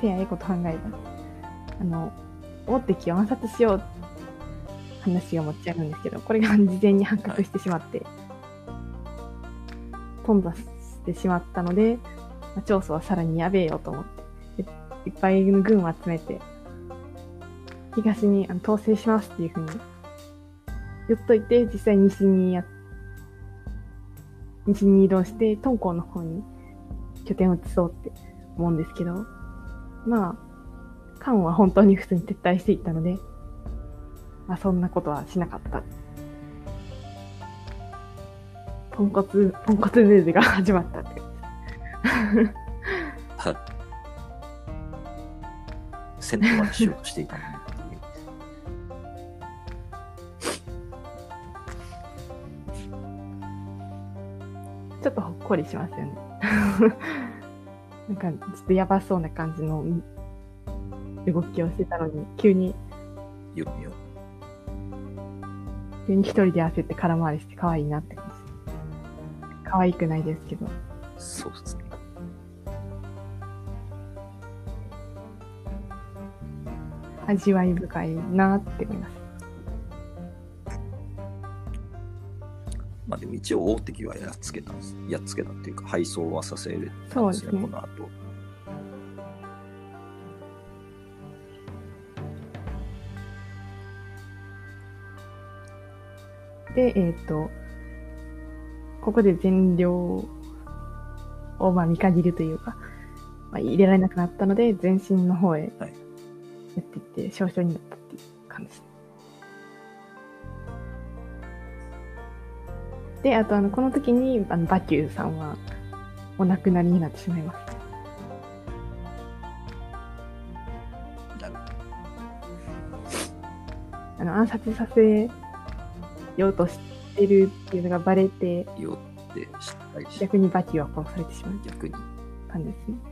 せやええこと考えた。あの、大敵を暗殺しよう話が持ち上がるんですけど、これが事前に発覚してしまって、頓挫してしまったので、まあ、長宗はさらにやべえよと思って、いっぱい軍を集めて、東にあの統制しますっていうふうに言っといて、実際西にや、西に移動して、敦煌の方に拠点を移そうって思うんですけど、まあ、漢は本当に普通に撤退していったので、まあそんなことはしなかった。ポンコツ、ポンコツムーブが始まったって。はい。戦闘までしようとしていたのに。ちょっとほっこりしますよね。なんか、ちょっとやばそうな感じの動きをしてたのに、急に、急に一人で焦って空回りして可愛いなって。可愛くないですけど。そうですね。味わい深いなって思います。まあでも一応大敵はやっつけたんです。やっつけたっていうか、配送はさせるそうですねこの後。で、えっ、と、ここで全量をまあ見限るというか、まあ、入れられなくなったので、全身の方へやはいっていって、少々になったっていう感じです。で、あとあの、この時に、あの、バキューさんは、お亡くなりになってしまいます。あの、暗殺させようとしてるっていうのがバレて、よって失敗し逆にバキは殺されてしまう逆に。感じですね。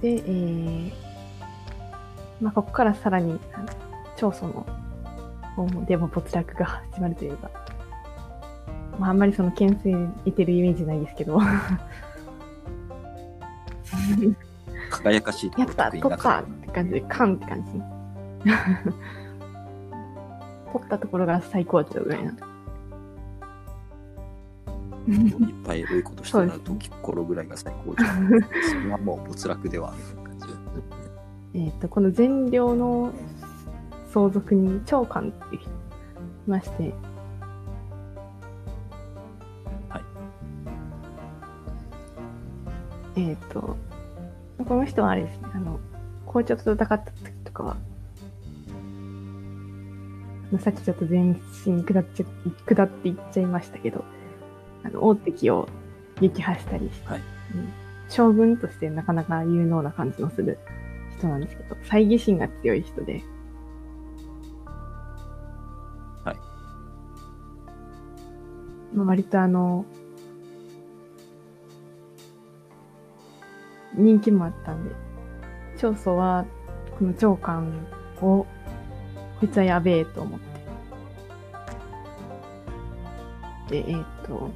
で、えー、まあ、ここからさらに、長宗の方もでも没落が <laughs> 始まるというか、まあ、あんまりその牽制得てるイメージないですけど、輝かしいやった取ったって感じで、カンって感じ。取ったところが最高潮ぐらいな。いっぱいエロいことしてたそうです時頃ぐらいが最高潮。それはもう没落ではある感じ。えっ、と、この善良の相続に長官っていう人いまして、はい。えっ、と、この人はあれですね、あの、紅茶と戦った時とかは、あさっきちょっと全身下っちゃ、下っていっちゃいましたけど、あの、大敵を撃破したりして、はいうん将軍としてなかなか有能な感じのする人なんですけど、猜疑心が強い人で、はい。まあ、割とあの、人気もあったんで、長宗は、この長官を、こいつはやべえと思って。で、えっ、と、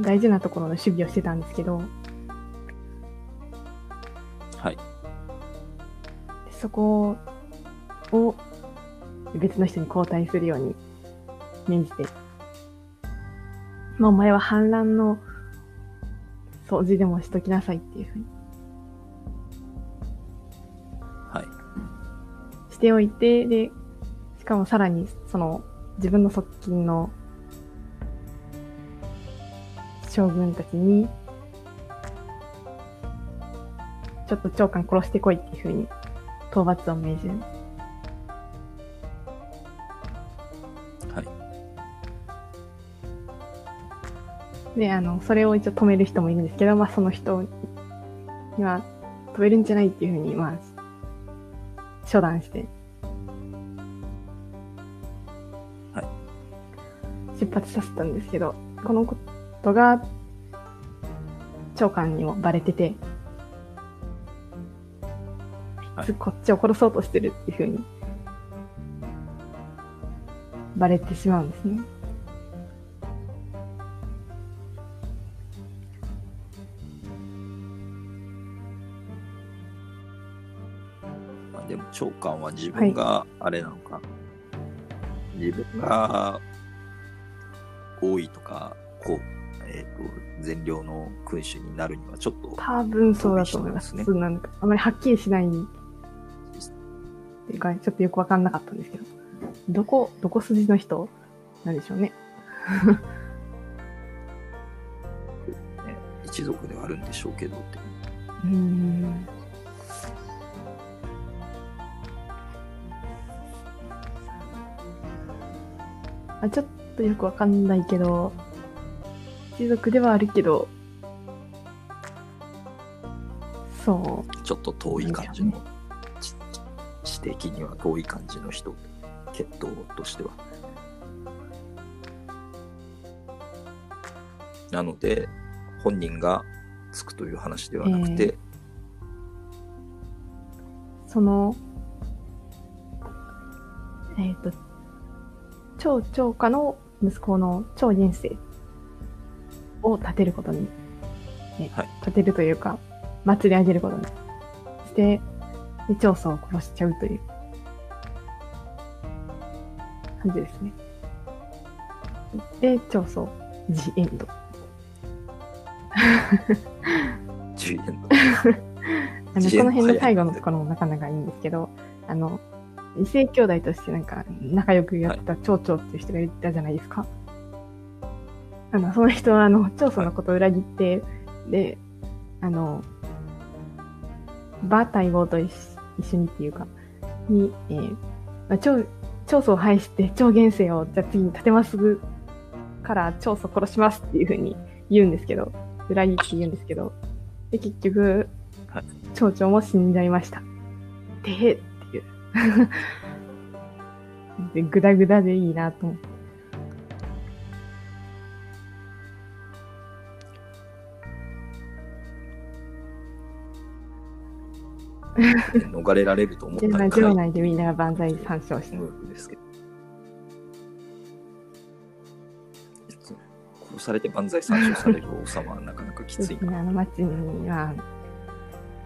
大事なところの守備をしてたんですけど、はい。そこを別の人に交代するように命じて、まあお前は反乱の掃除でもしときなさいっていうふうにはい。しておいて、で、しかもさらにその自分の側近の将軍たちに、ちょっと長官殺してこいっていうふうに討伐を命じる。はい。で、あの、それを一応止める人もいるんですけど、まあその人には止めるんじゃないっていうふうに、まあ、処断して。はい。出発させたんですけど、このことが、長官にもバレてて、あい。つこっちを殺そうとしてるっていうふうに、バレてしまうんですね。まあ、でも長官は自分があれなのか、自分が多いとか善良の君主になるにはちょっと多分そうだと思います。ねなんかあまりはっきりしないっていうか、ちょっとよくわかんなかったんですけど、どこ、どこ筋の人？なんでしょうね。ね <laughs> 一族ではあるんでしょうけどってうーん。あちょっとよくわかんないけど、一族ではあるけど、そう、ちょっと遠い感じの、ち知的には遠い感じの人血統としては。なので本人がつくという話ではなくて、えその、えっ、と、超長家の息子の超元世を立てることに、ねはい立てるというか、祭り上げることにして、で、長宗を殺しちゃうという感じですね。で、長宗、ジエンド。10円のあの、この辺の最後のところもなかなかいいんですけど、あの、異性兄弟としてなんか仲良くやった長長っていう人がいたじゃないですか。あの、その人はあの、長宗のことを裏切って、で、あの、馬対応と一緒一緒にっていうか、に、えーまあ、長、長宗を排して長元生を、じゃあ次に立てますから長宗殺しますっていうふうに言うんですけど、裏切って言うんですけど、で、結局、はい町長も死んじゃいました。で、っていう。<laughs> で、ぐだぐだでいいなと思って。逃れられると思った <laughs> ら場内でみんなが万歳参照して。うんですけど殺されて万歳参照される王様はなかなかきついあの町には、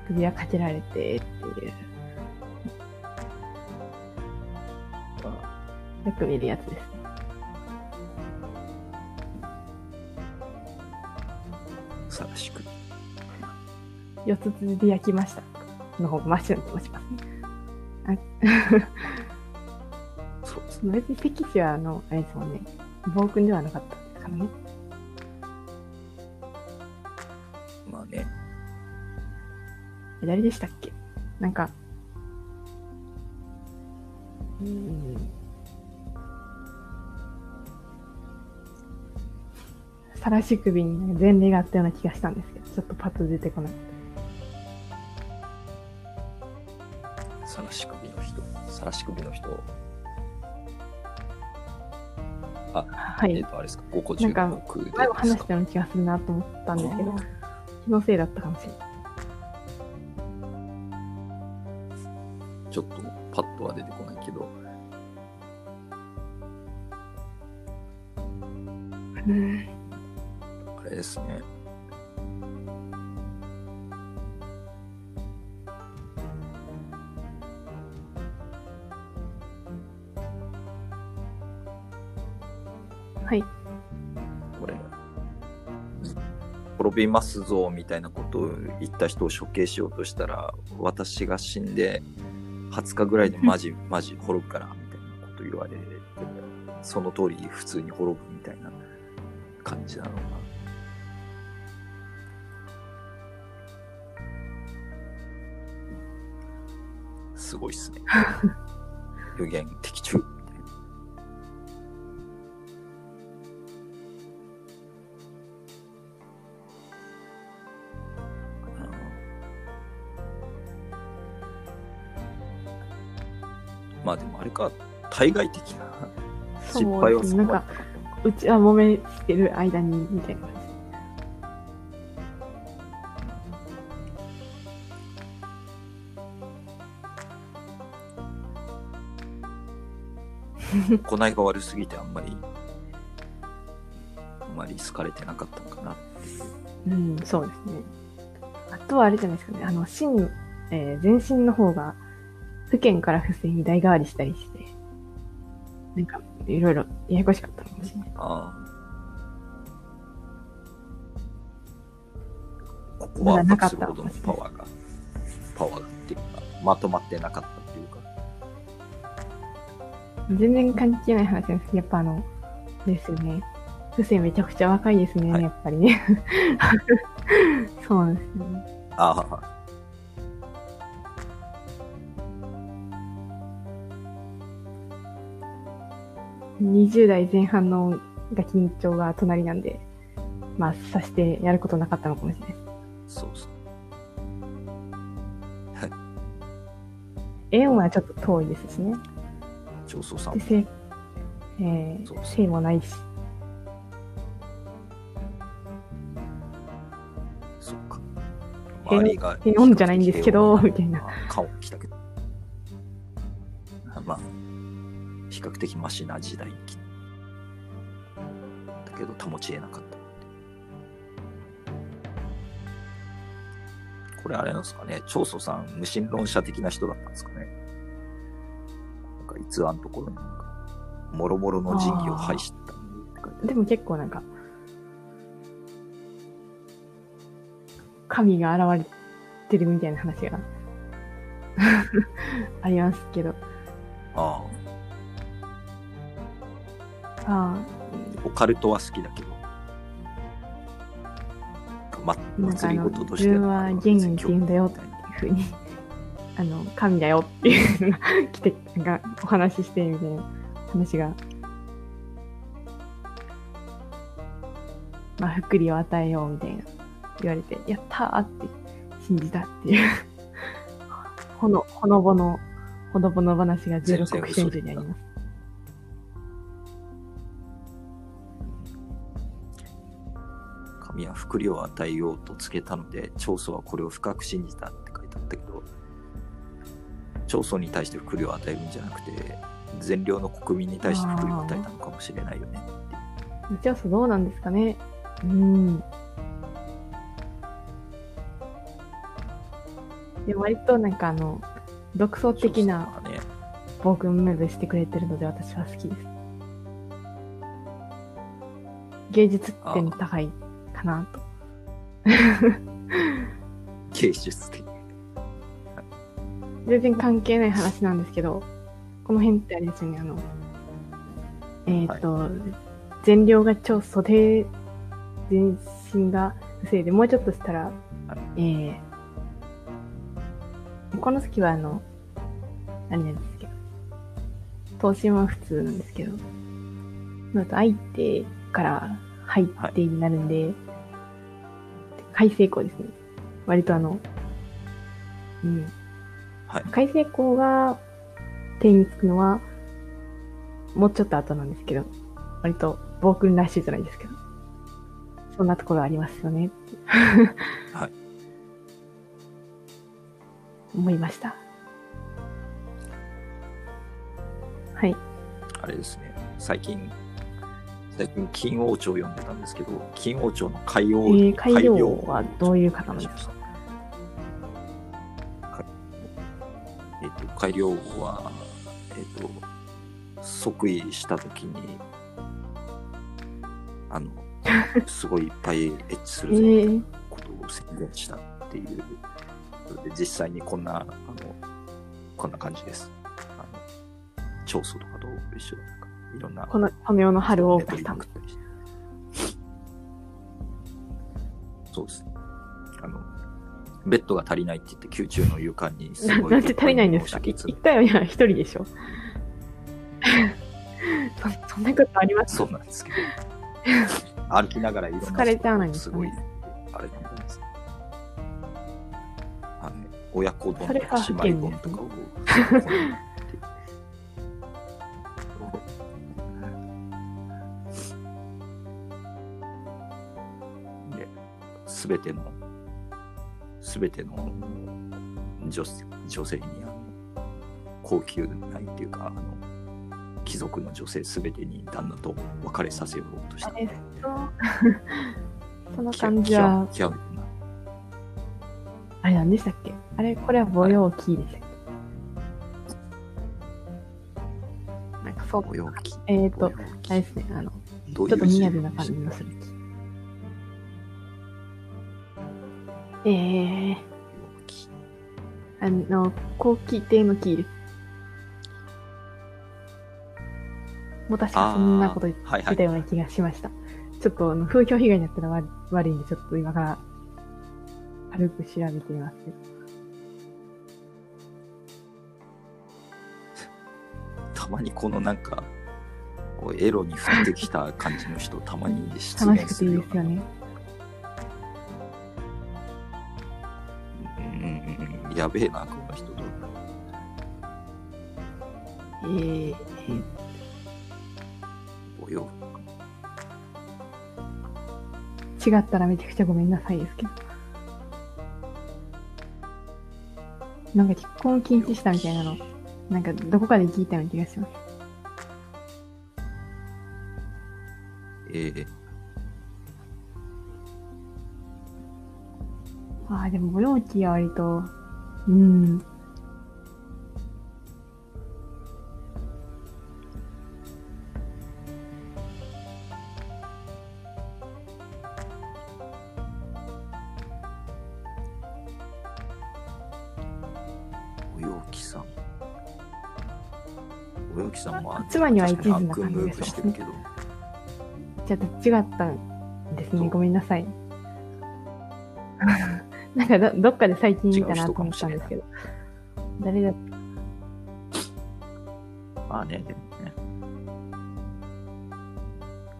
首輪かけられてっていう。よく見るやつですね。さらしく四つ辻で焼きました。の方が真っ白に申しますね。<laughs> そう別にペキシは、あの、あれですもんね。暴君ではなかったですからね。まあね。え誰でしたっけ？なんか、うん。さらし首に前例があったような気がしたんですけど、ちょっとパッと出てこない。さらし首の人。さらし首の人。はい。えっと、あれですか、5個なんか16ですか？話したような気がするなと思ったんですけど、気のせいだったかもしれない。ちょっとパッとは出てこないけど、うん。あれですね。はい。これ、滅びますぞみたいなことを言った人を処刑しようとしたら、私が死んで20日ぐらいでマジ、マジ滅ぶから、みたいなこと言われて、その通り普通に滅ぶみたいな感じなのかな。すごいっすね。<laughs> 予言的対外的な失敗はそうですね。なんか、うちは揉めしてる間に、みたいな <laughs> 感行いが悪すぎてあんまり、あんまり好かれてなかったのかな。じ。うん、そうですね。あとはあれじゃないですかね。あの、芯、えー、全身の方が、不見から不正に代替わりしたりして、なんか、いろいろややこしかったかもしれない。ああ。ここはなかったパワーが、パワーがっていうか、まとまってなかったっていうか。全然関係ない話ですやっぱあの、ですよね。不正めちゃくちゃ若いですね、はいやっぱりね。<laughs> そうですよね。ああ。20代前半のガキ緊張が隣なんで、まあ、さしてやることなかったのかもしれない。そうそう。縁はちょっと遠いですしね。長宗さんで、えー、そ性もないし。そっか。平周りじゃないんですけどみたいな。顔来たけど。的マシな時代に来た。だけど保ち得なかった。これあれなんですかね、長宗さん、無神論者的な人だったんですかね。なんか逸話のところにもろもろの神器を廃したでも結構なんか、神が現れてるみたいな話が <laughs> ありますけど。あああ、オカルトは好きだけど。ま、祭り事として自分は元元って言うんだよみたいなあ、ふうに、<laughs> あの、神だよっていうのが来て、なんかお話ししてみたいな話が。まあ、福利を与えようみたいな言われて、やったーって信じたっていう、<laughs> ほの、ほのぼの、ほのぼの話が16国戦中にあります。神は福利を与えようと告げたので、長宗はこれを深く信じたって書いてあったけど、長宗に対して福利を与えるんじゃなくて、善良の国民に対して福利を与えたのかもしれないよね。一応そうどうなんですかね。うん。で割となんかあの、独創的な長宗はね、暴君ムーブしてくれてるので私は好きです。芸術点高いかなと。芸術的。全然関係ない話なんですけど、この辺ってあれですよね、あの、えっ、と、全量が超袖、全身が薄いで、もうちょっとしたら、えー、この時はあの、何なんですけど、頭身は普通なんですけど、あと相手から入ってになるんで、開成功ですね。割とあの、うん。はい開成功が手につくのは、もうちょっと後なんですけど、割と暴君らしいじゃないですけど、そんなところありますよね <laughs> はい。<laughs> 思いました。はい。あれですね、最近、最近、金王朝を読んでたんですけど、金王朝の海王、えー、海洋はどういう方なんですか？えっ、と、改良は、えっ、と、即位したときに、あの、<laughs> すごいいっぱいエッチすえるー、ことを宣言したっていう、それで実際にこんな、あの、こんな感じです。あの、長宗とかと一緒で、なんか、いろんな、この、この世の春をネットリ謳歌したンクったそうですね。あの、ベッドが足りないって言って、<laughs> 宮中の床にすなごい。なんで足りないんですか？行ったよ、いや、一人でしょ。<laughs> そそんなことあります？そうなんですけど。歩きながらいろんな疲れちゃわないんですごい、あれなんです。はい。親子丼とか姉妹丼とかを。べての、すべての女女性にあの高級ないっていうか、あの貴族の女性すべてに旦那と別れさせようとした。えっと、<laughs> その感じは、極極めてなあれ何でしたっけあれ、これは母用キーでしたっけなんかそう、お洋気。えっ、と、お洋気あれですね、あの、ちょっと字雅な感じのする木。えー、あの、後期亭のキーです。もう確かそんなこと言はいはいってたような気がしました。ちょっとあの風評被害になったら悪悪いんで、ちょっと今から軽く調べてみます。<laughs> たまにこのなんか、こうエロに降ってきた感じの人、たまに出楽しくていいですよね。やべえな、この人と。えー、お洋違ったらめちゃくちゃごめんなさいですけど。なんか結婚禁止したみたいなの、なんかどこかで聞いたような気がします。えー、ああ、でも、母用機は割と、うん。お洋気さん。お洋気さんも、妻には一途な感じがしますね悪ムーブしてるけど、<laughs> じゃあ、違ったんですね。ごめんなさい。なんかど、どっかで最近見たなと思ったんですけど。誰だまあね、でもね。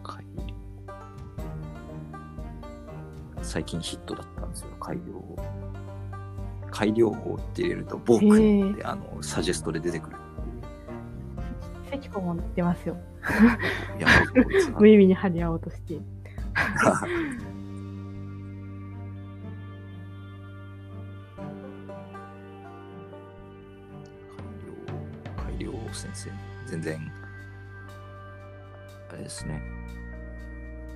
改良最近ヒットだったんですよ、改良法。改良法って入れると、ボークンってあのサジェストで出てくるっていう。関子も出ますよ。無意味に張り合おうとして。全然、あれですね。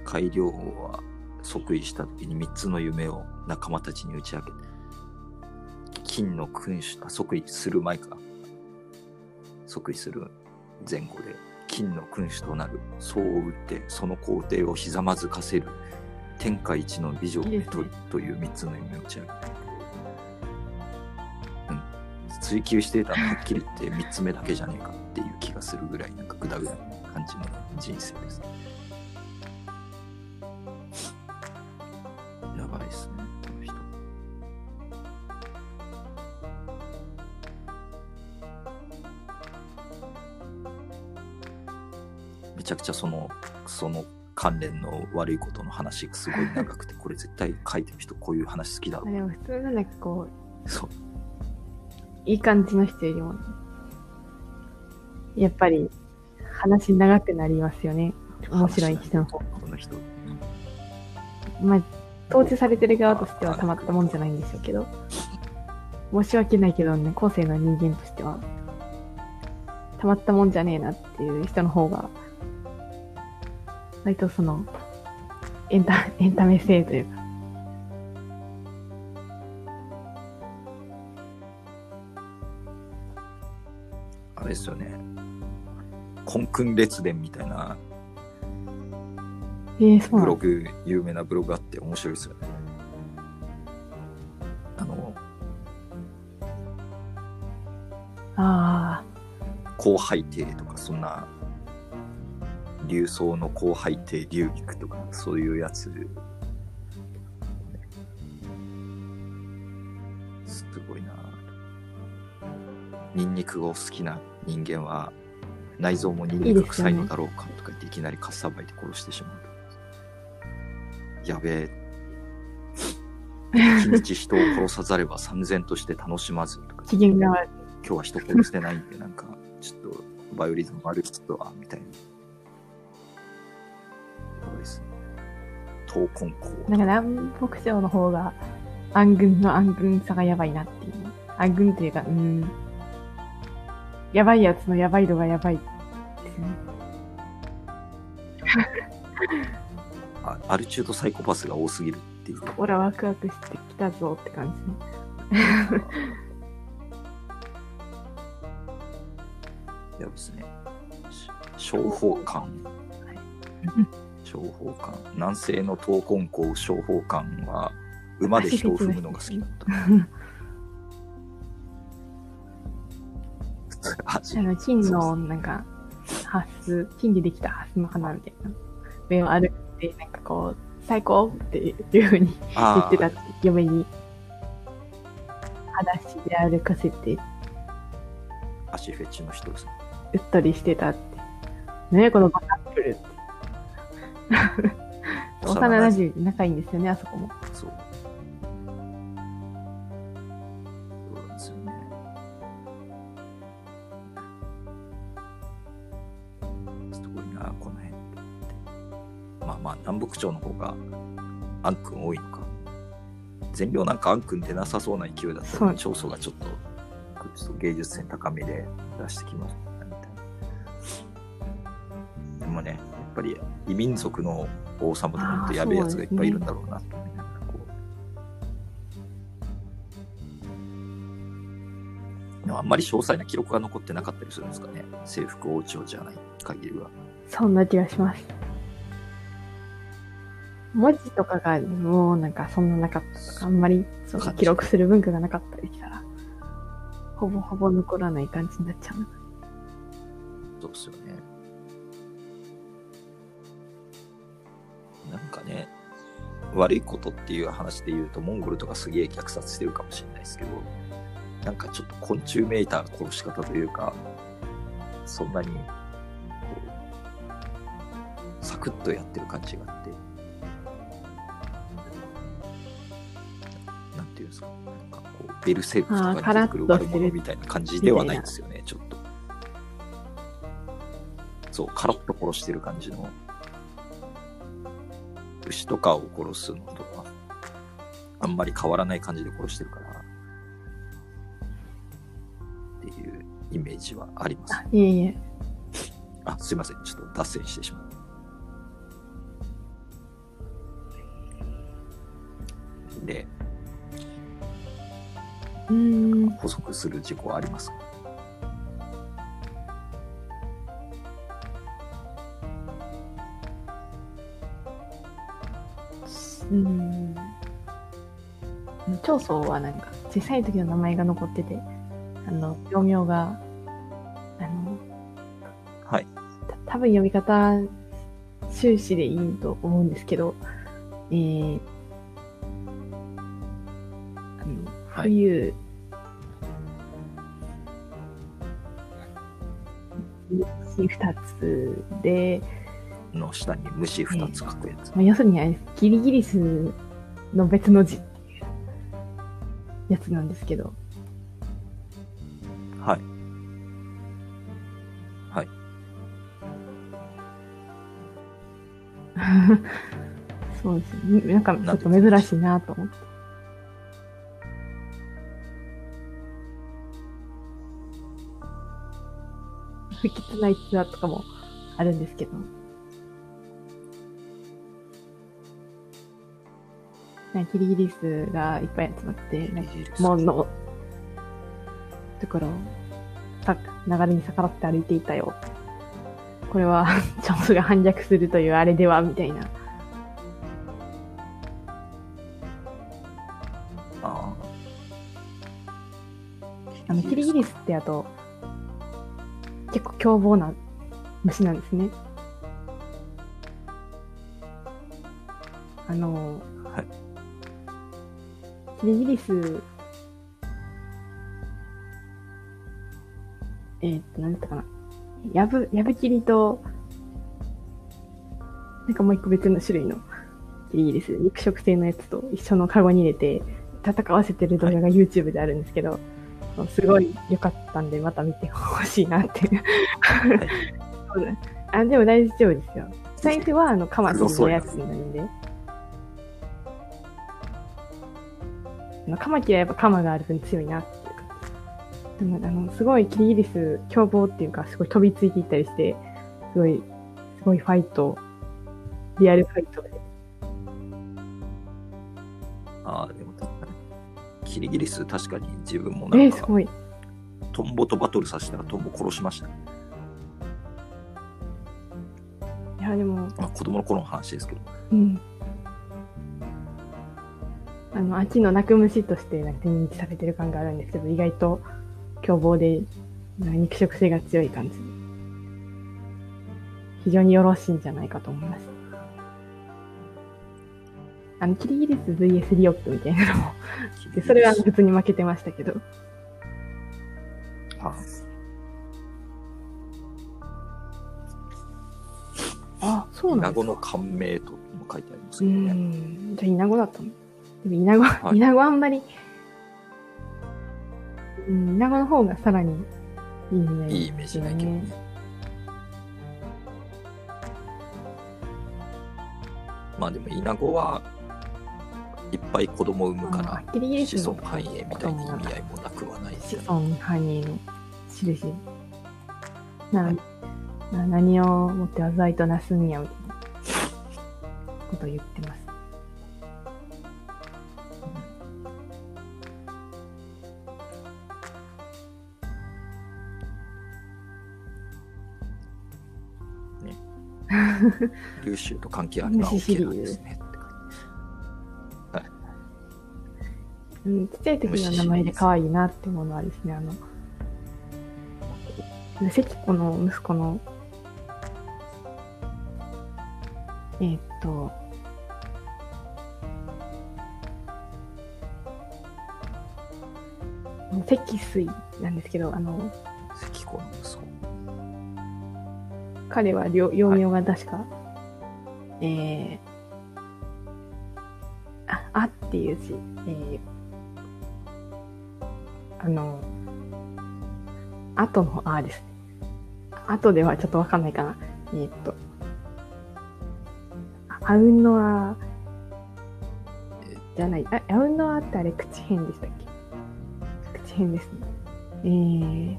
改良は即位した時に3つの夢を仲間たちに打ち明けて、金の君主、あ、即位する前か。即位する前後で、金の君主となる僧を打って、その皇帝をひざまずかせる天下一の美女をいいですねとという3つの夢を打ち上げた。うん。追求していたのははっきり言って3つ目だけじゃねえかがするぐらい、なんかグダグダな感感じの人生です。やばいですね、この人。めちゃくちゃその、その関連の悪いことの話がすごい長くて、これ絶対書いてる人こういう話好きだろあでも普通なんだかこう。そう。う、いい感じの人よりもね、やっぱり話長くなりますよね。面白い人の方。この人。まあ、統治されてる側としてはたまったもんじゃないんでしょうけど、申し訳ないけどね、後世の人間としては、たまったもんじゃねえなっていう人の方が、割とその、エンタ、エンタメ性というか、コンクン列伝みたいなブログ、有名なブログがあって面白いですよね。あの、あ後背帝とか、そんな、流層の後背帝流菊とか、そういうやつ。すごいなニンニクがお好きな人間は、内臓もニンニク臭いのだろうかとか言っていきなりかっさばいて殺してしまう。やべえ。一日人を殺さざれば三千として楽しまずとかあ、機嫌が悪い。今日は人殺してないんで、なんか、ちょっと、バイオリズム悪い人は、みたいな。そうです。闘魂校。なんか南北朝の方が暗軍の暗軍さがやばいなっていう。暗軍というか、うーん。やばいやつのやばい度がやばいですね。<laughs> あアルチュードサイコパスが多すぎるっていう。オラワクワクしてきたぞって感じね。<laughs> やですね。し小宝館。小宝館。南西の闘魂校小宝館は、馬で人を踏むのが好きだった。<laughs> あの、金の、なんか、ハス、金でできたハスの花みたいな。上を歩いて、なんかこう、最高っていう風に言あってたって、嫁に、裸足で歩かせて、足フェチの人ですね。うっとりしてたって。ねえ、このバカップルって。幼馴染仲いいんですよね、あそこも。まあまあ、南北朝の方が、アン君多いのか。全量なんかアン君出なさそうな勢いだったのに、長宗がちょっと、ちょっと芸術性高めで出してきましたみたいな。でもね、やっぱり異民族の王様とかってやべえやつがいっぱいいるんだろうなとあんまり詳細な記録が残ってなかったりするんですかね。征服王朝じゃない限りは。そんな気がします。文字とかがもうなんかそんななかったとか、あんまりその記録する文化がなかったりしたら、ほぼほぼ残らない感じになっちゃうな。そうですよね。なんかね、悪いことっていう話で言うと、モンゴルとかすげえ虐殺してるかもしれないですけど、なんかちょっと昆虫めいた殺し方というか、そんなに、こう、サクッとやってる感じがあって、ベルセルクとかに出てくるあーカラッと悪者みたいな感じではないんですよね、ちょっと。そう、カラッと殺してる感じの。牛とかを殺すのとか、あんまり変わらない感じで殺してるから、っていうイメージはあります。あ、いえいえ。あ、すいません。ちょっと脱線してしまう。補足する事項はありますか？うーん。長宗はなんか、小さい時の名前が残ってて、あの、病名が、あの、はい。多分読み方、終始でいいと思うんですけど、えー、あの、はい。冬、虫二つで、の下に虫二つ書くやつ。まあ、要するにあれですキリギリスの別の字っていうやつなんですけど、はい。はい。<laughs> そうですね。なんかちょっと珍しいなと思って。不吉な逸話とかもあるんですけど。なんかキリギリスがいっぱい集まって、なんか門のところをさ流れに逆らって歩いていたよ。これは、<laughs> チョンスが反逆するというあれでは、みたいな。ああの、キリギリスってあと、結構凶暴な虫なんですね。あの、はいキリギリス、えーっと、なんだったかな。ヤブ、ヤブキリと、なんかもう一個別の種類のキリギリス、肉食性のやつと一緒のカゴに入れて戦わせてる動画が YouTube であるんですけど、すごい良かったんで、また見てほしいなって。そうだあでも大丈夫ですよ。最初は、あの、カマキリのやつなんで。あのカマキリはやっぱカマがある分強いなっていうか。でも、あの、すごいキリギリス凶暴っていうか、すごい飛びついていったりして、すごい、すごいファイト、リアルファイトで。ああ、で。キリギリス、確かに自分もえー、なんか、すごい。トンボとバトルさせたらトンボ殺しましたね。いや、でも、まあ、子供の頃の話ですけど。うん。あの、秋の泣く虫としてなんか認知されてる感があるんですけど、意外と凶暴で、肉食性が強い感じ。非常によろしいんじゃないかと思います。あの、キリギリス VS リオックみたいなのも、で <laughs> それは普通に負けてましたけど、ああ、そうなんですか。イナゴの感銘とも書いてありますうけどね。ん。じゃあ、イナゴだったの？でも、イナゴ、はいイナゴあんまり、うん、イナゴの方がさらにいいイメージ、いいイメージないけどね。まあでも、イナゴはいっぱい子供を産むから、子孫繁栄みたいな意味合いもなくはないですよね。子孫繁栄の印。な、な何をもって災いとなすんや、みたいなことを言ってます。<laughs> ルーシュと関係あるのは虫シリーズですね。うん、ちっちゃい時の名前で可愛いなってものはですね、あの、関子の息子の、えーっと、積水なんですけど、あの、関子の息子。彼は両幼名が確か、えー、あ、あっていう字、えー、あの、あとのあですね。あとではちょっとわかんないかな。えーっと、ああうんのあ、じゃない、あ、あうんのあってあれ口変でしたっけ？口変ですね。えー、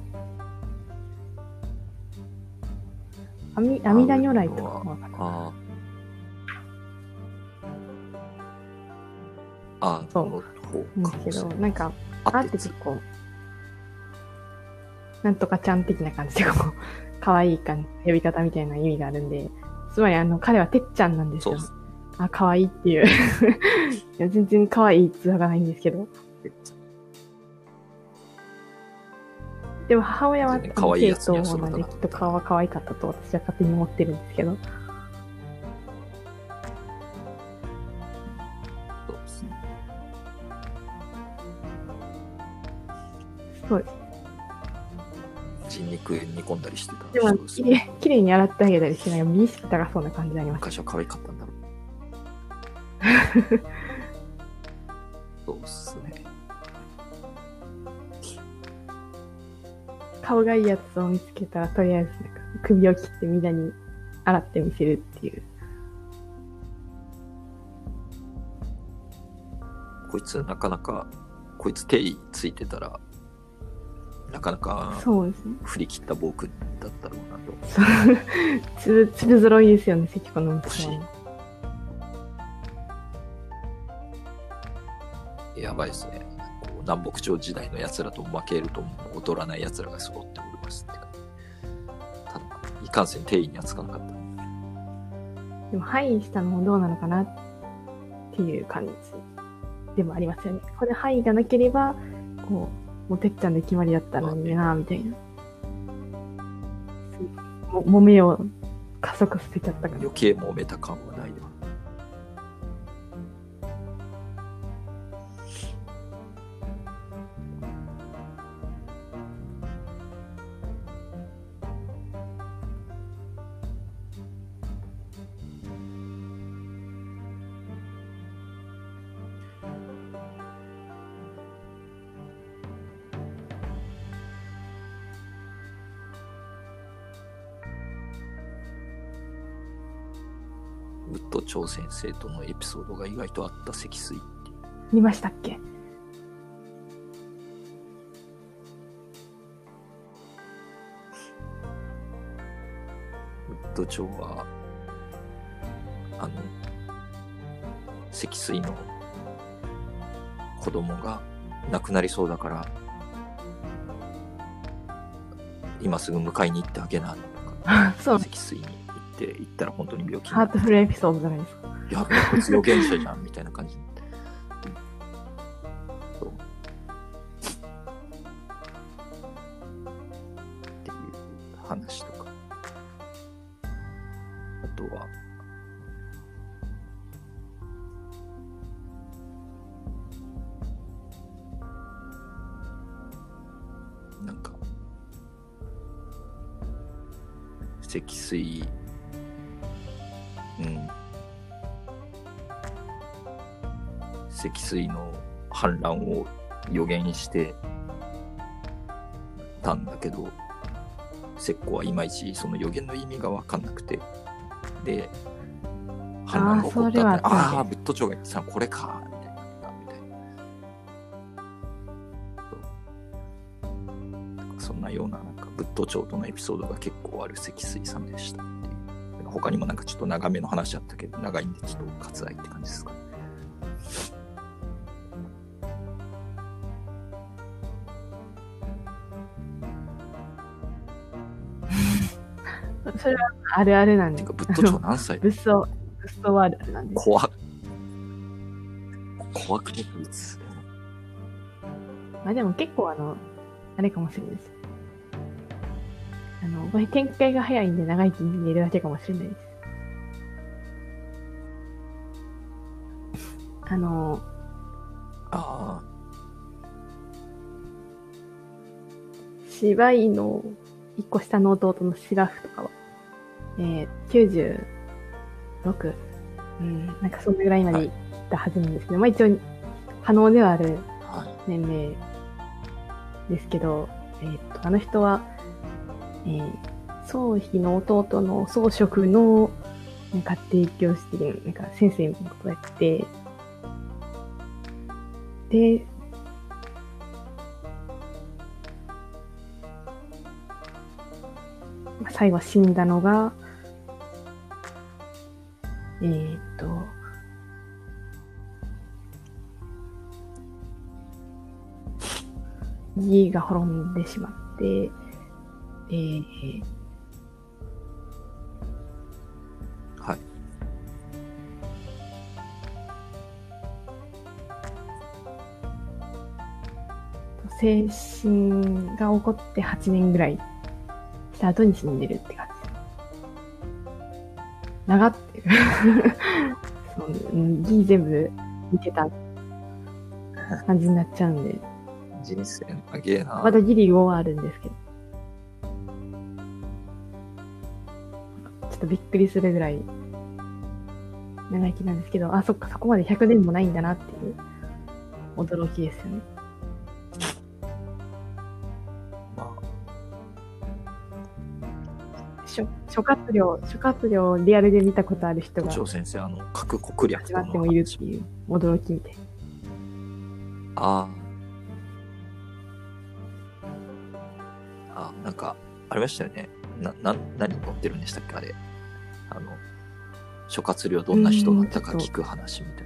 阿弥阿弥陀如来とかもわかる。あそうなんですけど、なんか、ああって結構、なんとかちゃん的な感じで、こう、可愛い感じ、呼び方みたいな意味があるんで、つまりあの、彼はてっちゃんなんですよ。あ、可愛いっていう。<laughs> いや、全然可愛い器がないんですけど。でも母親は可愛いやつには系統なんで、きっと顔は可愛かったと私は勝手に思ってるんですけど。そうです肉煮込んだりしてたでもきれい、<laughs> きれいに洗ってあげたりしない美意識高そうな感じになりました。昔は可愛かったんだろう。<laughs> そうっすね。顔がいいやつを見つけたら、とりあえずなんか首を切ってみんなに洗ってみせるっていう。こいつなかなか、こいつ手ついてたら、なかなかそうですね。振り切った僕だったろうなと。つる、つる揃いですよね、関子の息子は。やばいですね。南北朝時代の奴らと負けると劣らない奴らが揃っておりますってただ、いかんせん定位にはつかなかった。でも、範囲したのもどうなのかなっていう感じでもありますよね。これ範囲がなければ、こう、もうてっちゃんで決まりだったのになみたいな。も揉めを加速させちゃったから。余計揉めた感はないわ。ウッド超先生とのエピソードが意外とあった積水。見ましたっけ？ウッド町は、あの、積水の子供が亡くなりそうだから、今すぐ迎えに行ってあげなとか。<laughs> 積水に行って、行ったら本当に病気にハートフルエピソードじゃないですか。いや、こいつ予言者じゃん、みたいな感じ予言してたんだけど、石膏はいまいちその予言の意味が分かんなくて、で、反乱が起こったんだああブッド長が言ってたのこれか、みたいな、みたいな。そんなような、なんか、ブッド長とのエピソードが結構ある積水さんでした。他にもなんかちょっと長めの話あったけど、長いんでちょっと割愛って感じですかね。それはあるあるなんでてか、。ブッド長何歳物騒、物騒あるあるなんで。怖っ怖くねこいつ。まあでも結構あの、あれかもしれないです。あの、これ展開が早いんで長生きに見えるだけかもしれないです。あの、あ芝居の一個下の弟のシラフとかは、えー、96、うん、なんかそんなぐらいまで行ったはずなんですけど、まあ一応可能ではある。年齢ですけど、えーっと、あの人は、えー、宗妃の弟の宗職の、なんか提供してる、なんか先生みたいなことをやって、で、まあ最後死んだのが、えーっと、家が滅んでしまって、えー、はい。精神が起こって8年ぐらいした後に死んでるって感じ。長っていう。全部見てた感じになっちゃうんで、人生長えな。まだギリ5はあるんですけど。ちょっとびっくりするぐらい長生きなんですけど、あ、そっか、そこまで100年もないんだなっていう驚きですよね。諸諸葛亮、諸葛亮をリアルで見たことある人あ、が長先生、あの、核国略始まってもいるっていう驚きみたいああ。あ、なんか、ありましたよね。な、な、何載ってるんでしたっけあれ。あの、諸葛亮どんな人だったか聞く話みたいな。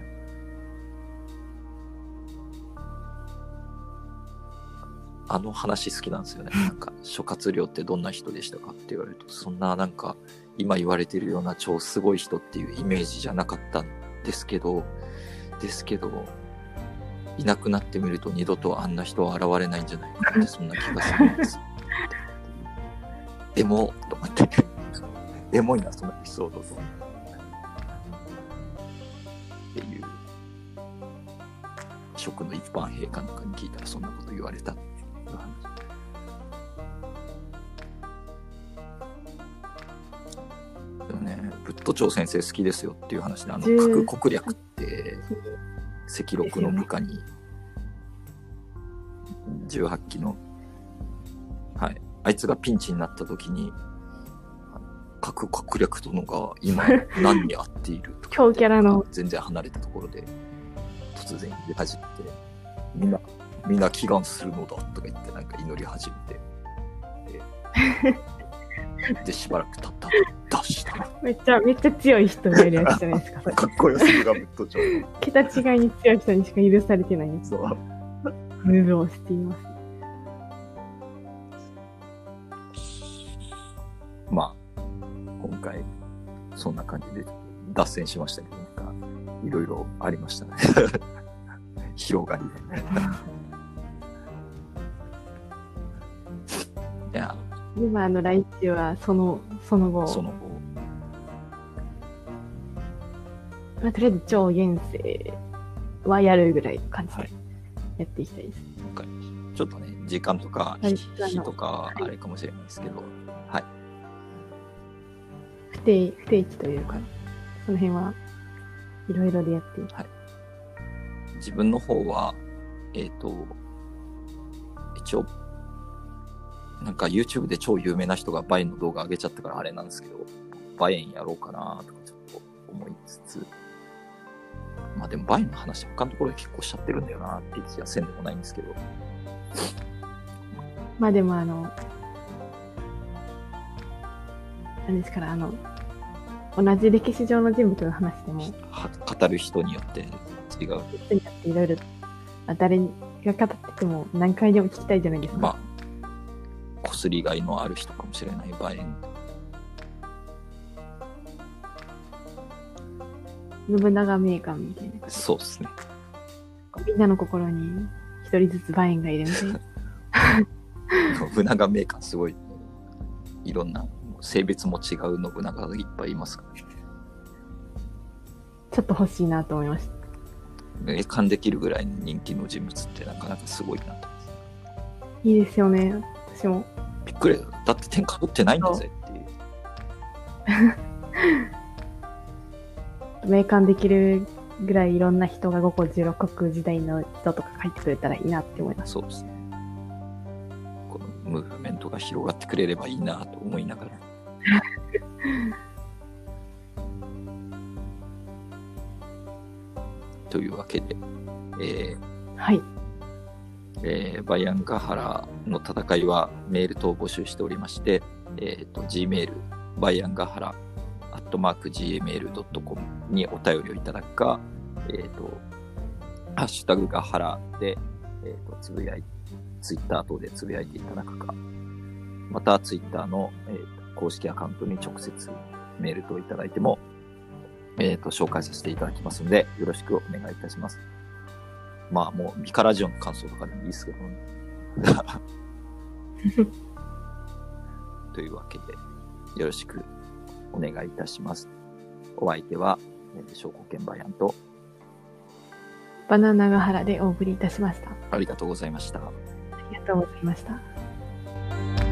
あの話好きなんですよね。なんか、諸葛亮ってどんな人でしたかって言われると、そんななんか、今言われてるような超すごい人っていうイメージじゃなかったんですけど、ですけど、いなくなってみると二度とあんな人は現れないんじゃないかなってそんな気がするんです。エモと思って。エモいな、そのエピソードと。っていう、職の一般兵かなんかに聞いたらそんなこと言われたってでもね、ブッド長先生好きですよっていう話で、あの、十核国略って、赤六の部下に、18期の、はい、あいつがピンチになった時に、核国略とのが今 <laughs> 何に合っているとか強キャラの。全然離れたところで突然言い始めて、みんな、みんな祈願するのだとか言ってなんか祈り始めて、<laughs> で、でしばらく経ったら出した。めっちゃ、めっちゃ強い人がいるやつじゃないですか。<laughs> かっこよすぎがぶっとちょう桁違いに強い人にしか許されてないど。そう。ムーブをしています。まあ、今回、そんな感じで脱線しましたけど、なんか、いろいろありましたね。<laughs> 広がりで。いや、で、まあ、あの、来週は、その、その後、その後、まあ、とりあえず超現世はやるぐらいの感じではい。やっていきたいです。今回、ちょっとね、時間とか、はい。日とか、はい。あれかもしれないですけど、はい。不定、不定期というか、その辺はいろいろでやっていき自分の方は、えっ、と、一応、なんか YouTube で超有名な人がバインの動画上げちゃったからあれなんですけど、バインやろうかなとかちょっと思いつつ、まあでもバインの話他のところで結構しちゃってるんだよなって気がせんでもないんですけど、まあでもあの、なんですから、あの、同じ歴史上の人物の話でも、は語る人によって違う。人によっていろいろ、あ誰が語ってても何回でも聞きたいじゃないですか。まあ、こすりがいのある人かもしれないバイン。信長名鑑みたいな。そうですね。みんなの心に一人ずつバインがいるみたいな。信長メーカーすごい、いろんな性別も違う信長がいっぱいいますからね。ちょっと欲しいなと思いました。霊感できるぐらいの人気の人物ってなかなかすごいなと。いいですよね。私も。びっくりだよだって天下取ってないんだぜっていう。<laughs> 名鑑できるぐらいいろんな人が五個十六国時代の人とか書いてくれたらいいなって思います。そうですね。このムーブメントが広がってくれればいいなと思いながら。<laughs> というわけで、えーはい。えーバイアンガハラの戦いはメール等を募集しておりまして、えー、と Gmail、バイアンガハラ、アットマーク Gmail.com にお便りをいただくか、えー、と、ハッシュタグガハラで、えー、とつぶやい、ツイッター等でつぶやいていただくか、またツイッターの、えー、と公式アカウントに直接メール等いただいても、えー、と紹介させていただきますので、よろしくお願いいたします。まあもう、ミカラジオの感想とかでもいいですけど、<laughs> というわけで、よろしくお願いいたします。お相手は、えー、証拠券バヤンと、バナナガ原でお送りいたしました。ありがとうございました。ありがとうございました。